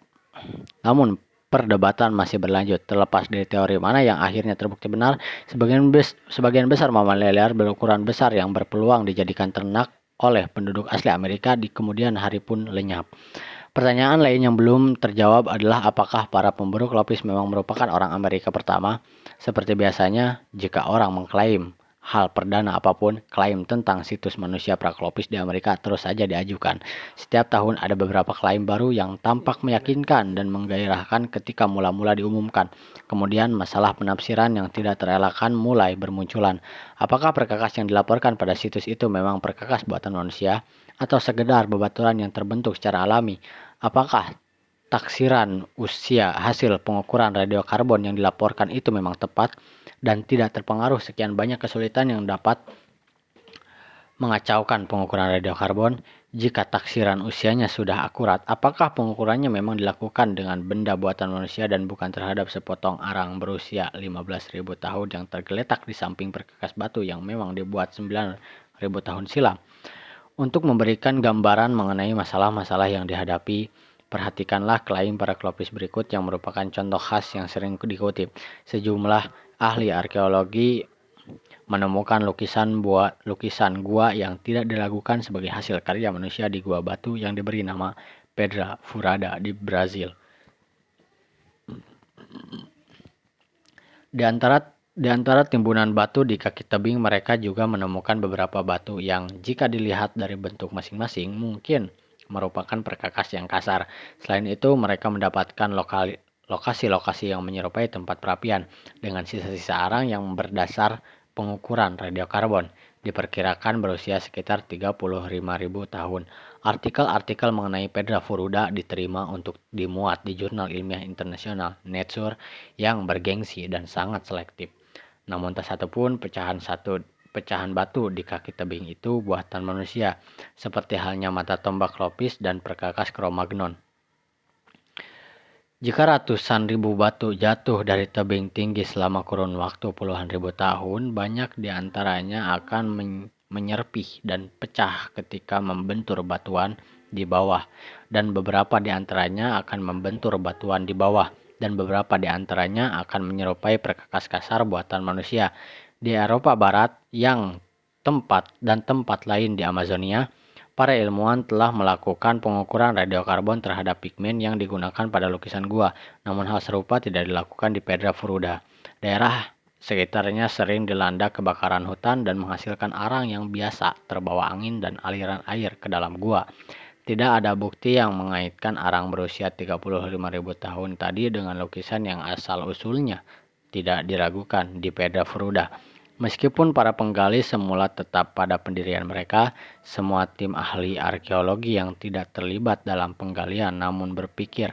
namun perdebatan masih berlanjut. Terlepas dari teori mana yang akhirnya terbukti benar, sebagian, bes sebagian besar mamalia liar berukuran besar yang berpeluang dijadikan ternak oleh penduduk asli Amerika di kemudian hari pun lenyap. Pertanyaan lain yang belum terjawab adalah apakah para pemburu klopis memang merupakan orang Amerika pertama? Seperti biasanya, jika orang mengklaim hal perdana apa pun, klaim tentang situs manusia praklopis di Amerika terus saja diajukan. Setiap tahun ada beberapa klaim baru yang tampak meyakinkan dan menggairahkan ketika mula-mula diumumkan. Kemudian masalah penafsiran yang tidak terelakkan mulai bermunculan. Apakah perkakas yang dilaporkan pada situs itu memang perkakas buatan manusia atau sekedar bebaturan yang terbentuk secara alami? Apakah taksiran usia hasil pengukuran radiokarbon yang dilaporkan itu memang tepat? Dan tidak terpengaruh sekian banyak kesulitan yang dapat mengacaukan pengukuran radiokarbon jika taksiran usianya sudah akurat. Apakah pengukurannya memang dilakukan dengan benda buatan manusia dan bukan terhadap sepotong arang berusia 15.000 tahun yang tergeletak di samping perkakas batu yang memang dibuat 9.000 tahun silam? Untuk memberikan gambaran mengenai masalah-masalah yang dihadapi, perhatikanlah klaim para klopis berikut yang merupakan contoh khas yang sering dikutip. Sejumlah ahli arkeologi menemukan lukisan buat lukisan gua yang tidak dilakukan sebagai hasil karya manusia di gua batu yang diberi nama Pedra Furada di Brazil. Di antara di antara timbunan batu di kaki tebing mereka juga menemukan beberapa batu yang jika dilihat dari bentuk masing-masing mungkin merupakan perkakas yang kasar. Selain itu mereka mendapatkan lokal lokasi-lokasi yang menyerupai tempat perapian dengan sisa-sisa arang yang berdasar pengukuran radiokarbon diperkirakan berusia sekitar 35.000 tahun. Artikel-artikel mengenai Pedra Furuda diterima untuk dimuat di jurnal ilmiah internasional Nature yang bergengsi dan sangat selektif. Namun tak satu pun pecahan satu pecahan batu di kaki tebing itu buatan manusia, seperti halnya mata tombak lopis dan perkakas Cro-Magnon. Jika ratusan ribu batu jatuh dari tebing tinggi selama kurun waktu puluhan ribu tahun, banyak di antaranya akan menyerpih dan pecah ketika membentur batuan di bawah, dan beberapa di antaranya akan membentur batuan di bawah, dan beberapa di antaranya akan menyerupai perkakas kasar buatan manusia. Di Eropa Barat, yang tempat dan tempat lain di Amazonia, para ilmuwan telah melakukan pengukuran radiokarbon terhadap pigmen yang digunakan pada lukisan gua, namun hal serupa tidak dilakukan di Pedra Furuda. Daerah sekitarnya sering dilanda kebakaran hutan dan menghasilkan arang yang biasa terbawa angin dan aliran air ke dalam gua. Tidak ada bukti yang mengaitkan arang berusia 35.000 tahun tadi dengan lukisan yang asal-usulnya tidak diragukan di Pedra Furuda. Meskipun para penggali semula tetap pada pendirian mereka, semua tim ahli arkeologi yang tidak terlibat dalam penggalian namun berpikir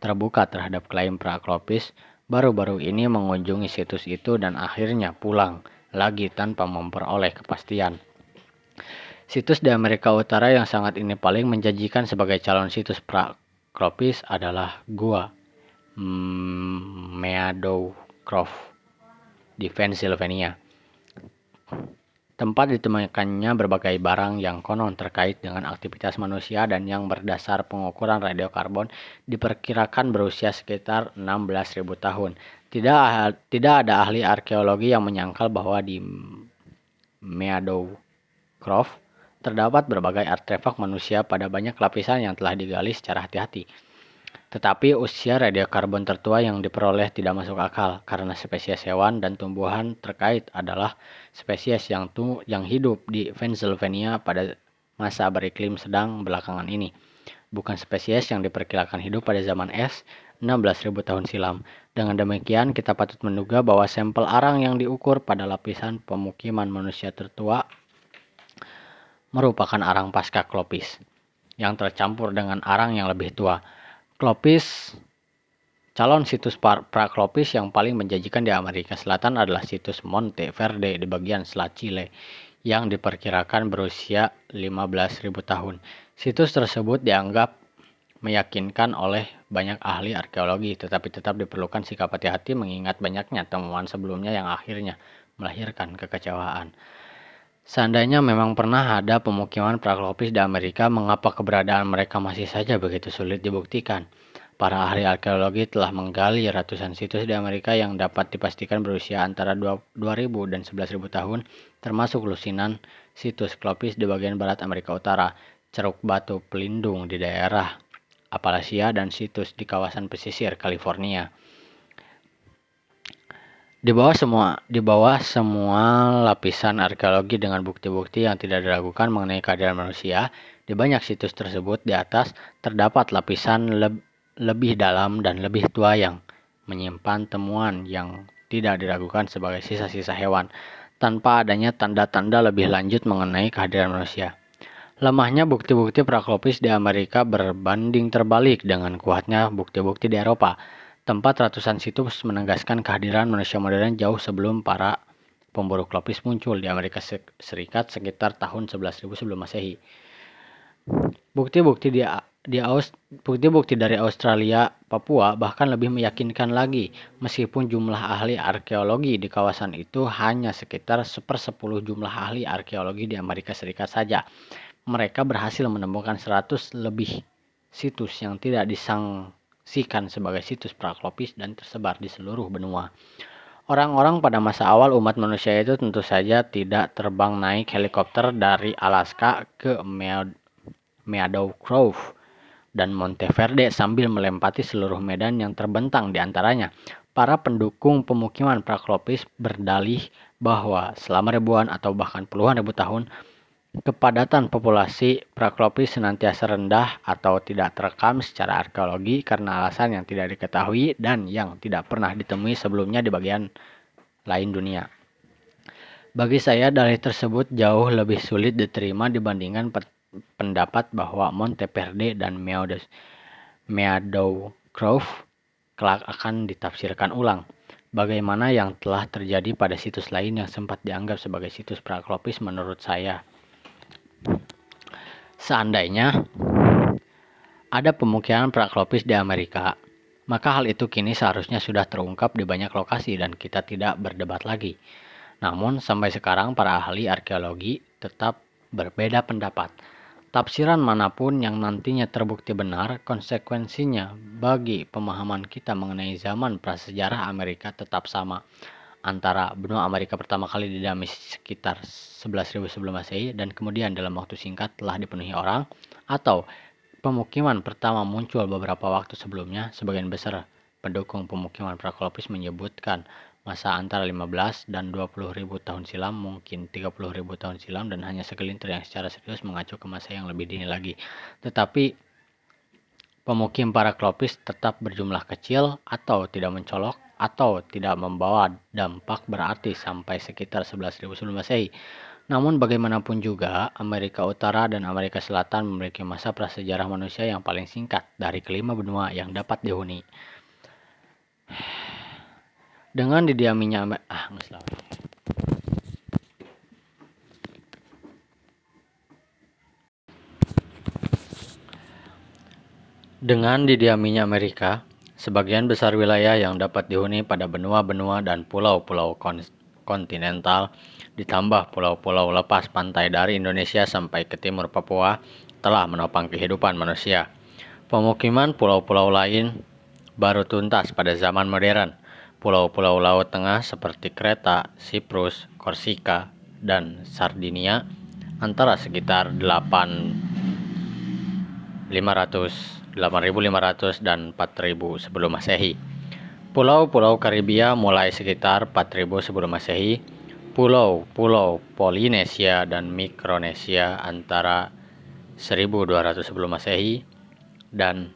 terbuka terhadap klaim Praklopis baru-baru ini mengunjungi situs itu dan akhirnya pulang lagi tanpa memperoleh kepastian. Situs di Amerika Utara yang sangat ini paling menjanjikan sebagai calon situs prakropis adalah Gua Meadow Grove di Pennsylvania. Tempat ditemukannya berbagai barang yang konon terkait dengan aktivitas manusia dan yang berdasar pengukuran radiokarbon diperkirakan berusia sekitar 16.000 tahun. Tidak, tidak ada ahli arkeologi yang menyangkal bahwa di Meadow Grove terdapat berbagai artefak manusia pada banyak lapisan yang telah digali secara hati-hati. Tetapi usia radiokarbon tertua yang diperoleh tidak masuk akal karena spesies hewan dan tumbuhan terkait adalah spesies yang tu yang hidup di Pennsylvania pada masa beriklim sedang belakangan ini. Bukan spesies yang diperkirakan hidup pada zaman es 16.000 tahun silam. Dengan demikian, kita patut menduga bahwa sampel arang yang diukur pada lapisan pemukiman manusia tertua merupakan arang pasca klopis yang tercampur dengan arang yang lebih tua. Klopis Calon situs praklopis yang paling menjanjikan di Amerika Selatan adalah situs Monte Verde di bagian selat Chile yang diperkirakan berusia 15.000 tahun. Situs tersebut dianggap meyakinkan oleh banyak ahli arkeologi, tetapi tetap diperlukan sikap hati-hati mengingat banyaknya temuan sebelumnya yang akhirnya melahirkan kekecewaan. Seandainya memang pernah ada pemukiman praklopis di Amerika, mengapa keberadaan mereka masih saja begitu sulit dibuktikan? Para ahli arkeologi telah menggali ratusan situs di Amerika yang dapat dipastikan berusia antara 2000 dan 11.000 tahun, termasuk lusinan situs klopis di bagian barat Amerika Utara, ceruk batu pelindung di daerah Appalachia, dan situs di kawasan pesisir California. Di bawah semua di bawah semua lapisan arkeologi dengan bukti-bukti yang tidak diragukan mengenai kehadiran manusia, di banyak situs tersebut di atas terdapat lapisan lebih lebih dalam dan lebih tua yang menyimpan temuan yang tidak diragukan sebagai sisa-sisa hewan tanpa adanya tanda-tanda lebih lanjut mengenai kehadiran manusia. Lemahnya bukti-bukti praklopis di Amerika berbanding terbalik dengan kuatnya bukti-bukti di Eropa. Tempat ratusan situs menegaskan kehadiran manusia modern jauh sebelum para pemburu klopis muncul di Amerika Serikat sekitar tahun 11.000 sebelum Masehi. Bukti-bukti di di bukti-bukti dari Australia, Papua bahkan lebih meyakinkan lagi, meskipun jumlah ahli arkeologi di kawasan itu hanya sekitar sepersepuluh jumlah ahli arkeologi di Amerika Serikat saja. Mereka berhasil menemukan 100 lebih situs yang tidak disangsikan sebagai situs praklopis dan tersebar di seluruh benua. Orang-orang pada masa awal umat manusia itu tentu saja tidak terbang naik helikopter dari Alaska ke Meadow Grove dan Monteverde sambil melempati seluruh medan yang terbentang di antaranya. Para pendukung pemukiman praklopis berdalih bahwa selama ribuan atau bahkan puluhan ribu tahun, kepadatan populasi praklopis senantiasa rendah atau tidak terekam secara arkeologi karena alasan yang tidak diketahui dan yang tidak pernah ditemui sebelumnya di bagian lain dunia. Bagi saya, dalih tersebut jauh lebih sulit diterima dibandingkan pendapat bahwa Monteverde dan Meadow Grove kelak akan ditafsirkan ulang. Bagaimana yang telah terjadi pada situs lain yang sempat dianggap sebagai situs praklopis menurut saya. Seandainya ada pemukiman praklopis di Amerika, maka hal itu kini seharusnya sudah terungkap di banyak lokasi dan kita tidak berdebat lagi. Namun sampai sekarang para ahli arkeologi tetap berbeda pendapat. Tafsiran mana pun yang nantinya terbukti benar, konsekuensinya bagi pemahaman kita mengenai zaman prasejarah Amerika tetap sama antara benua Amerika pertama kali didami sekitar 11.000 sebelum Masehi dan kemudian dalam waktu singkat telah dipenuhi orang atau pemukiman pertama muncul beberapa waktu sebelumnya sebagian besar pendukung pemukiman prakolopis menyebutkan masa antara 15 dan 20 ribu tahun silam, mungkin 30 ribu tahun silam, dan hanya segelintir yang secara serius mengacu ke masa yang lebih dini lagi. Tetapi pemukim para klopis tetap berjumlah kecil atau tidak mencolok atau tidak membawa dampak berarti sampai sekitar 11.000 sebelum Masehi. Namun bagaimanapun juga, Amerika Utara dan Amerika Selatan memiliki masa prasejarah manusia yang paling singkat dari kelima benua yang dapat dihuni. Dengan didiaminya ah. Dengan didiaminya Amerika, sebagian besar wilayah yang dapat dihuni pada benua-benua dan pulau-pulau kontinental, ditambah pulau-pulau lepas pantai dari Indonesia sampai ke timur Papua, telah menopang kehidupan manusia. Pemukiman pulau-pulau lain baru tuntas pada zaman modern. Pulau-pulau laut tengah seperti Kreta, Siprus, Korsika, dan Sardinia antara sekitar 8 500 8.500 dan 4.000 sebelum Masehi. Pulau-pulau Karibia mulai sekitar 4.000 sebelum Masehi. Pulau-pulau Polinesia dan Mikronesia antara 1.200 sebelum Masehi dan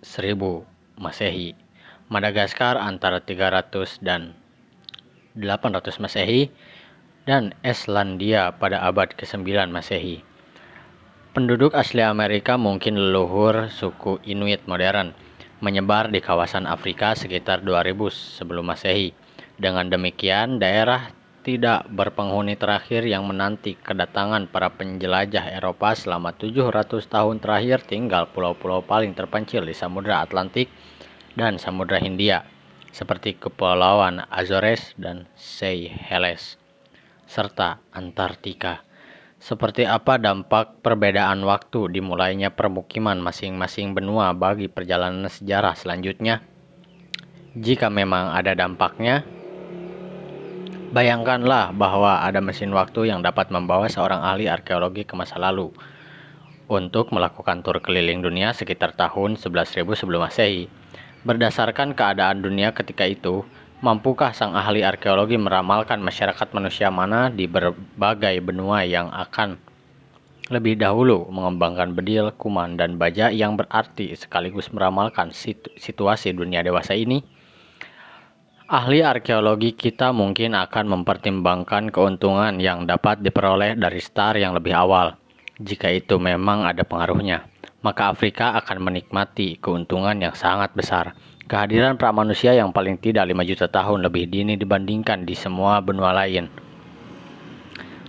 1000 Masehi. Madagaskar antara 300 dan 800 Masehi dan Islandia pada abad ke-9 Masehi. Penduduk asli Amerika mungkin leluhur suku Inuit modern, menyebar di kawasan Afrika sekitar 2000 sebelum Masehi. Dengan demikian, daerah tidak berpenghuni terakhir yang menanti kedatangan para penjelajah Eropa selama 700 tahun terakhir tinggal pulau-pulau paling terpencil di Samudra Atlantik dan Samudra Hindia, seperti Kepulauan Azores dan Seychelles, serta Antartika. Seperti apa dampak perbedaan waktu dimulainya permukiman masing-masing benua bagi perjalanan sejarah selanjutnya? Jika memang ada dampaknya, bayangkanlah bahwa ada mesin waktu yang dapat membawa seorang ahli arkeologi ke masa lalu untuk melakukan tur keliling dunia sekitar tahun 11.000 sebelum Masehi. Berdasarkan keadaan dunia ketika itu, Mampukah sang ahli arkeologi meramalkan masyarakat manusia mana di berbagai benua yang akan lebih dahulu mengembangkan bedil, kuman, dan baja yang berarti sekaligus meramalkan situasi dunia dewasa ini? Ahli arkeologi kita mungkin akan mempertimbangkan keuntungan yang dapat diperoleh dari star yang lebih awal. Jika itu memang ada pengaruhnya, maka Afrika akan menikmati keuntungan yang sangat besar Kehadiran pramanusia yang paling tidak 5 juta tahun lebih dini dibandingkan di semua benua lain.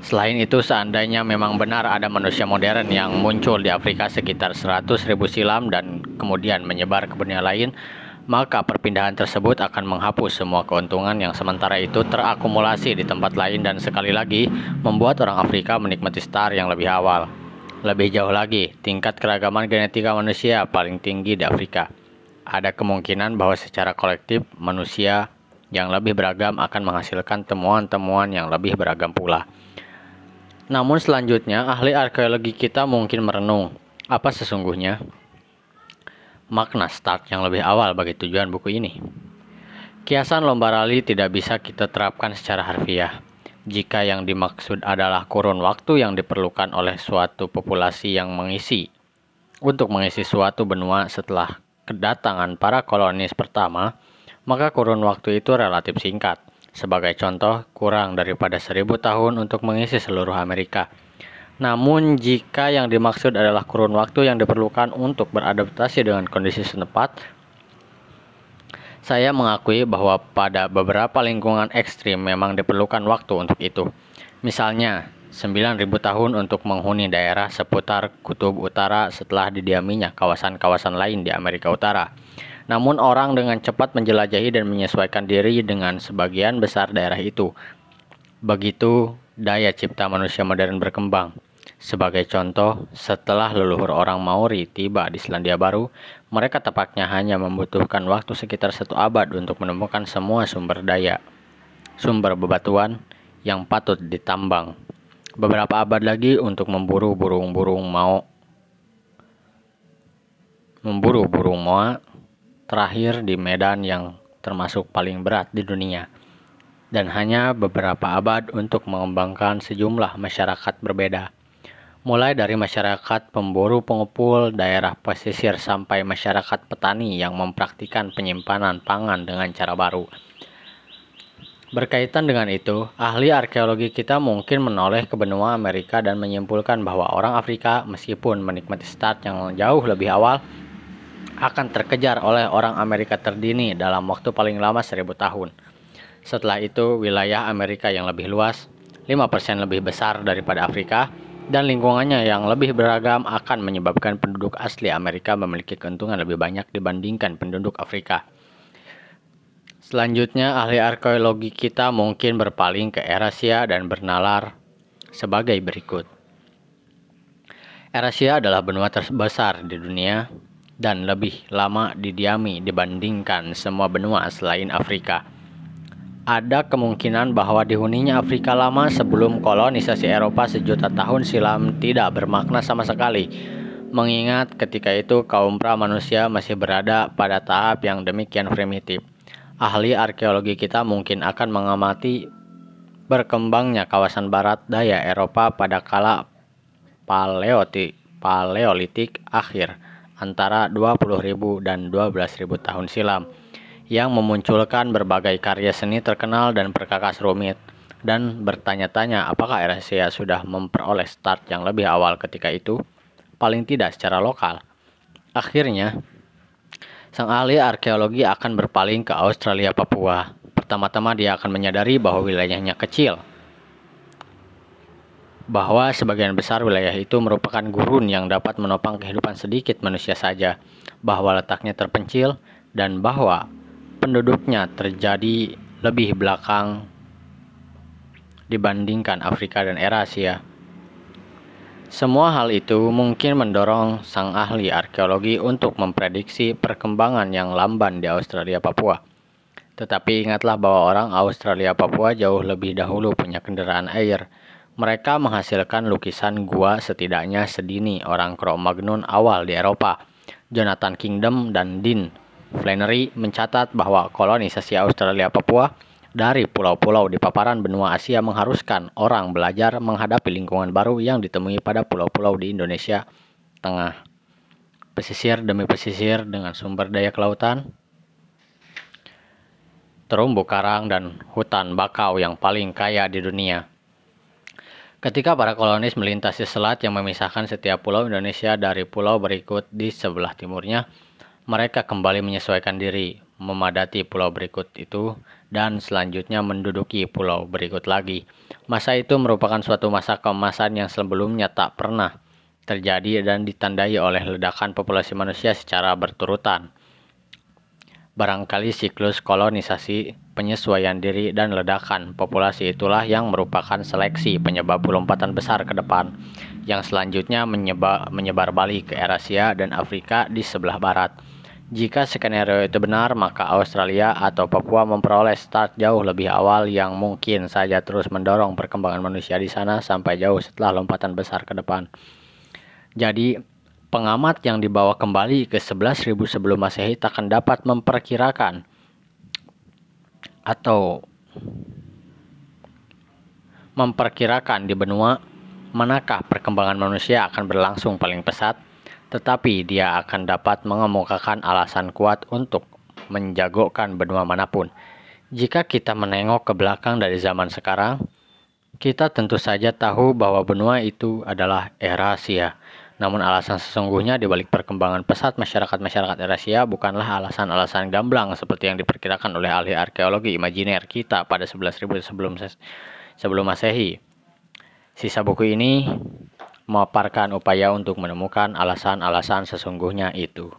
Selain itu, seandainya memang benar ada manusia modern yang muncul di Afrika sekitar 100 ribu silam dan kemudian menyebar ke benua lain, maka perpindahan tersebut akan menghapus semua keuntungan yang sementara itu terakumulasi di tempat lain dan sekali lagi membuat orang Afrika menikmati star yang lebih awal. Lebih jauh lagi, tingkat keragaman genetika manusia paling tinggi di Afrika ada kemungkinan bahwa secara kolektif manusia yang lebih beragam akan menghasilkan temuan-temuan yang lebih beragam pula. Namun selanjutnya, ahli arkeologi kita mungkin merenung apa sesungguhnya makna start yang lebih awal bagi tujuan buku ini. Kiasan lomba rali tidak bisa kita terapkan secara harfiah. Jika yang dimaksud adalah kurun waktu yang diperlukan oleh suatu populasi yang mengisi untuk mengisi suatu benua setelah kedatangan para kolonis pertama, maka kurun waktu itu relatif singkat. Sebagai contoh, kurang daripada seribu tahun untuk mengisi seluruh Amerika. Namun, jika yang dimaksud adalah kurun waktu yang diperlukan untuk beradaptasi dengan kondisi setempat, saya mengakui bahwa pada beberapa lingkungan ekstrim memang diperlukan waktu untuk itu. Misalnya, 9.000 tahun untuk menghuni daerah seputar kutub utara setelah didiaminya kawasan-kawasan lain di Amerika Utara. Namun orang dengan cepat menjelajahi dan menyesuaikan diri dengan sebagian besar daerah itu. Begitu daya cipta manusia modern berkembang. Sebagai contoh, setelah leluhur orang Maori tiba di Selandia Baru, mereka tepatnya hanya membutuhkan waktu sekitar satu abad untuk menemukan semua sumber daya, sumber bebatuan yang patut ditambang beberapa abad lagi untuk memburu burung-burung mau memburu burung moa terakhir di medan yang termasuk paling berat di dunia. Dan hanya beberapa abad untuk mengembangkan sejumlah masyarakat berbeda. Mulai dari masyarakat pemburu pengepul daerah pesisir sampai masyarakat petani yang mempraktikkan penyimpanan pangan dengan cara baru Berkaitan dengan itu, ahli arkeologi kita mungkin menoleh ke benua Amerika dan menyimpulkan bahwa orang Afrika meskipun menikmati start yang jauh lebih awal akan terkejar oleh orang Amerika terdini dalam waktu paling lama seribu tahun. Setelah itu, wilayah Amerika yang lebih luas, 5% lebih besar daripada Afrika, dan lingkungannya yang lebih beragam akan menyebabkan penduduk asli Amerika memiliki keuntungan lebih banyak dibandingkan penduduk Afrika. Selanjutnya, ahli arkeologi kita mungkin berpaling ke Eurasia dan bernalar sebagai berikut. Eurasia adalah benua terbesar di dunia dan lebih lama didiami dibandingkan semua benua selain Afrika ada kemungkinan bahwa dihuninya Afrika lama sebelum kolonisasi Eropa sejuta tahun silam tidak bermakna sama sekali. Mengingat ketika itu kaum pra manusia masih berada pada tahap yang demikian primitif. Ahli arkeologi kita mungkin akan mengamati berkembangnya kawasan barat daya Eropa pada kala paleotik, paleolitik akhir antara 20.000 dan 12.000 tahun silam yang memunculkan berbagai karya seni terkenal dan perkakas rumit dan bertanya-tanya apakah Eurasia sudah memperoleh start yang lebih awal ketika itu, paling tidak secara lokal. Akhirnya, sang ahli arkeologi akan berpaling ke Australia Papua. Pertama-tama dia akan menyadari bahwa wilayahnya kecil, bahwa sebagian besar wilayah itu merupakan gurun yang dapat menopang kehidupan sedikit manusia saja, bahwa letaknya terpencil, dan bahwa penduduknya terjadi lebih belakang dibandingkan Afrika dan Eurasia. Semua hal itu mungkin mendorong sang ahli arkeologi untuk memprediksi perkembangan yang lamban di Australia Papua. Tetapi ingatlah bahwa orang Australia Papua jauh lebih dahulu punya kendaraan air. Mereka menghasilkan lukisan gua setidaknya sedini orang Cro-Magnon awal di Eropa, Jonathan Kingdom dan Dean Flannery mencatat bahwa kolonisasi Australia Papua dari pulau-pulau di paparan benua Asia mengharuskan orang belajar menghadapi lingkungan baru yang ditemui pada pulau-pulau di Indonesia Tengah. Pesisir demi pesisir dengan sumber daya kelautan, terumbu karang dan hutan bakau yang paling kaya di dunia. Ketika para kolonis melintasi selat yang memisahkan setiap pulau Indonesia dari pulau berikut di sebelah timurnya, mereka kembali menyesuaikan diri, memadati pulau berikut itu, dan selanjutnya menduduki pulau berikut lagi. Masa itu merupakan suatu masa keemasan yang sebelumnya tak pernah terjadi dan ditandai oleh ledakan populasi manusia secara berturutan. Barangkali siklus kolonisasi, penyesuaian diri, dan ledakan populasi itulah yang merupakan seleksi penyebab lompatan besar ke depan, yang selanjutnya menyebar, menyebar balik ke Eurasia dan Afrika di sebelah barat. Jika skenario itu benar, maka Australia atau Papua memperoleh start jauh lebih awal yang mungkin saja terus mendorong perkembangan manusia di sana sampai jauh setelah lompatan besar ke depan. Jadi, pengamat yang dibawa kembali ke 11.000 sebelum Masehi takkan dapat memperkirakan atau memperkirakan di benua manakah perkembangan manusia akan berlangsung paling pesat tetapi dia akan dapat mengemukakan alasan kuat untuk menjagokan benua mana pun. Jika kita menengok ke belakang dari zaman sekarang, kita tentu saja tahu bahwa benua itu adalah Eurasia. Namun alasan sesungguhnya di balik perkembangan pesat masyarakat-masyarakat Eurasia bukanlah alasan-alasan gamblang seperti yang diperkirakan oleh ahli arkeologi imajiner kita pada 11.000 sebelum sebelum Masehi. Sisa buku ini memaparkan upaya untuk menemukan alasan-alasan sesungguhnya itu.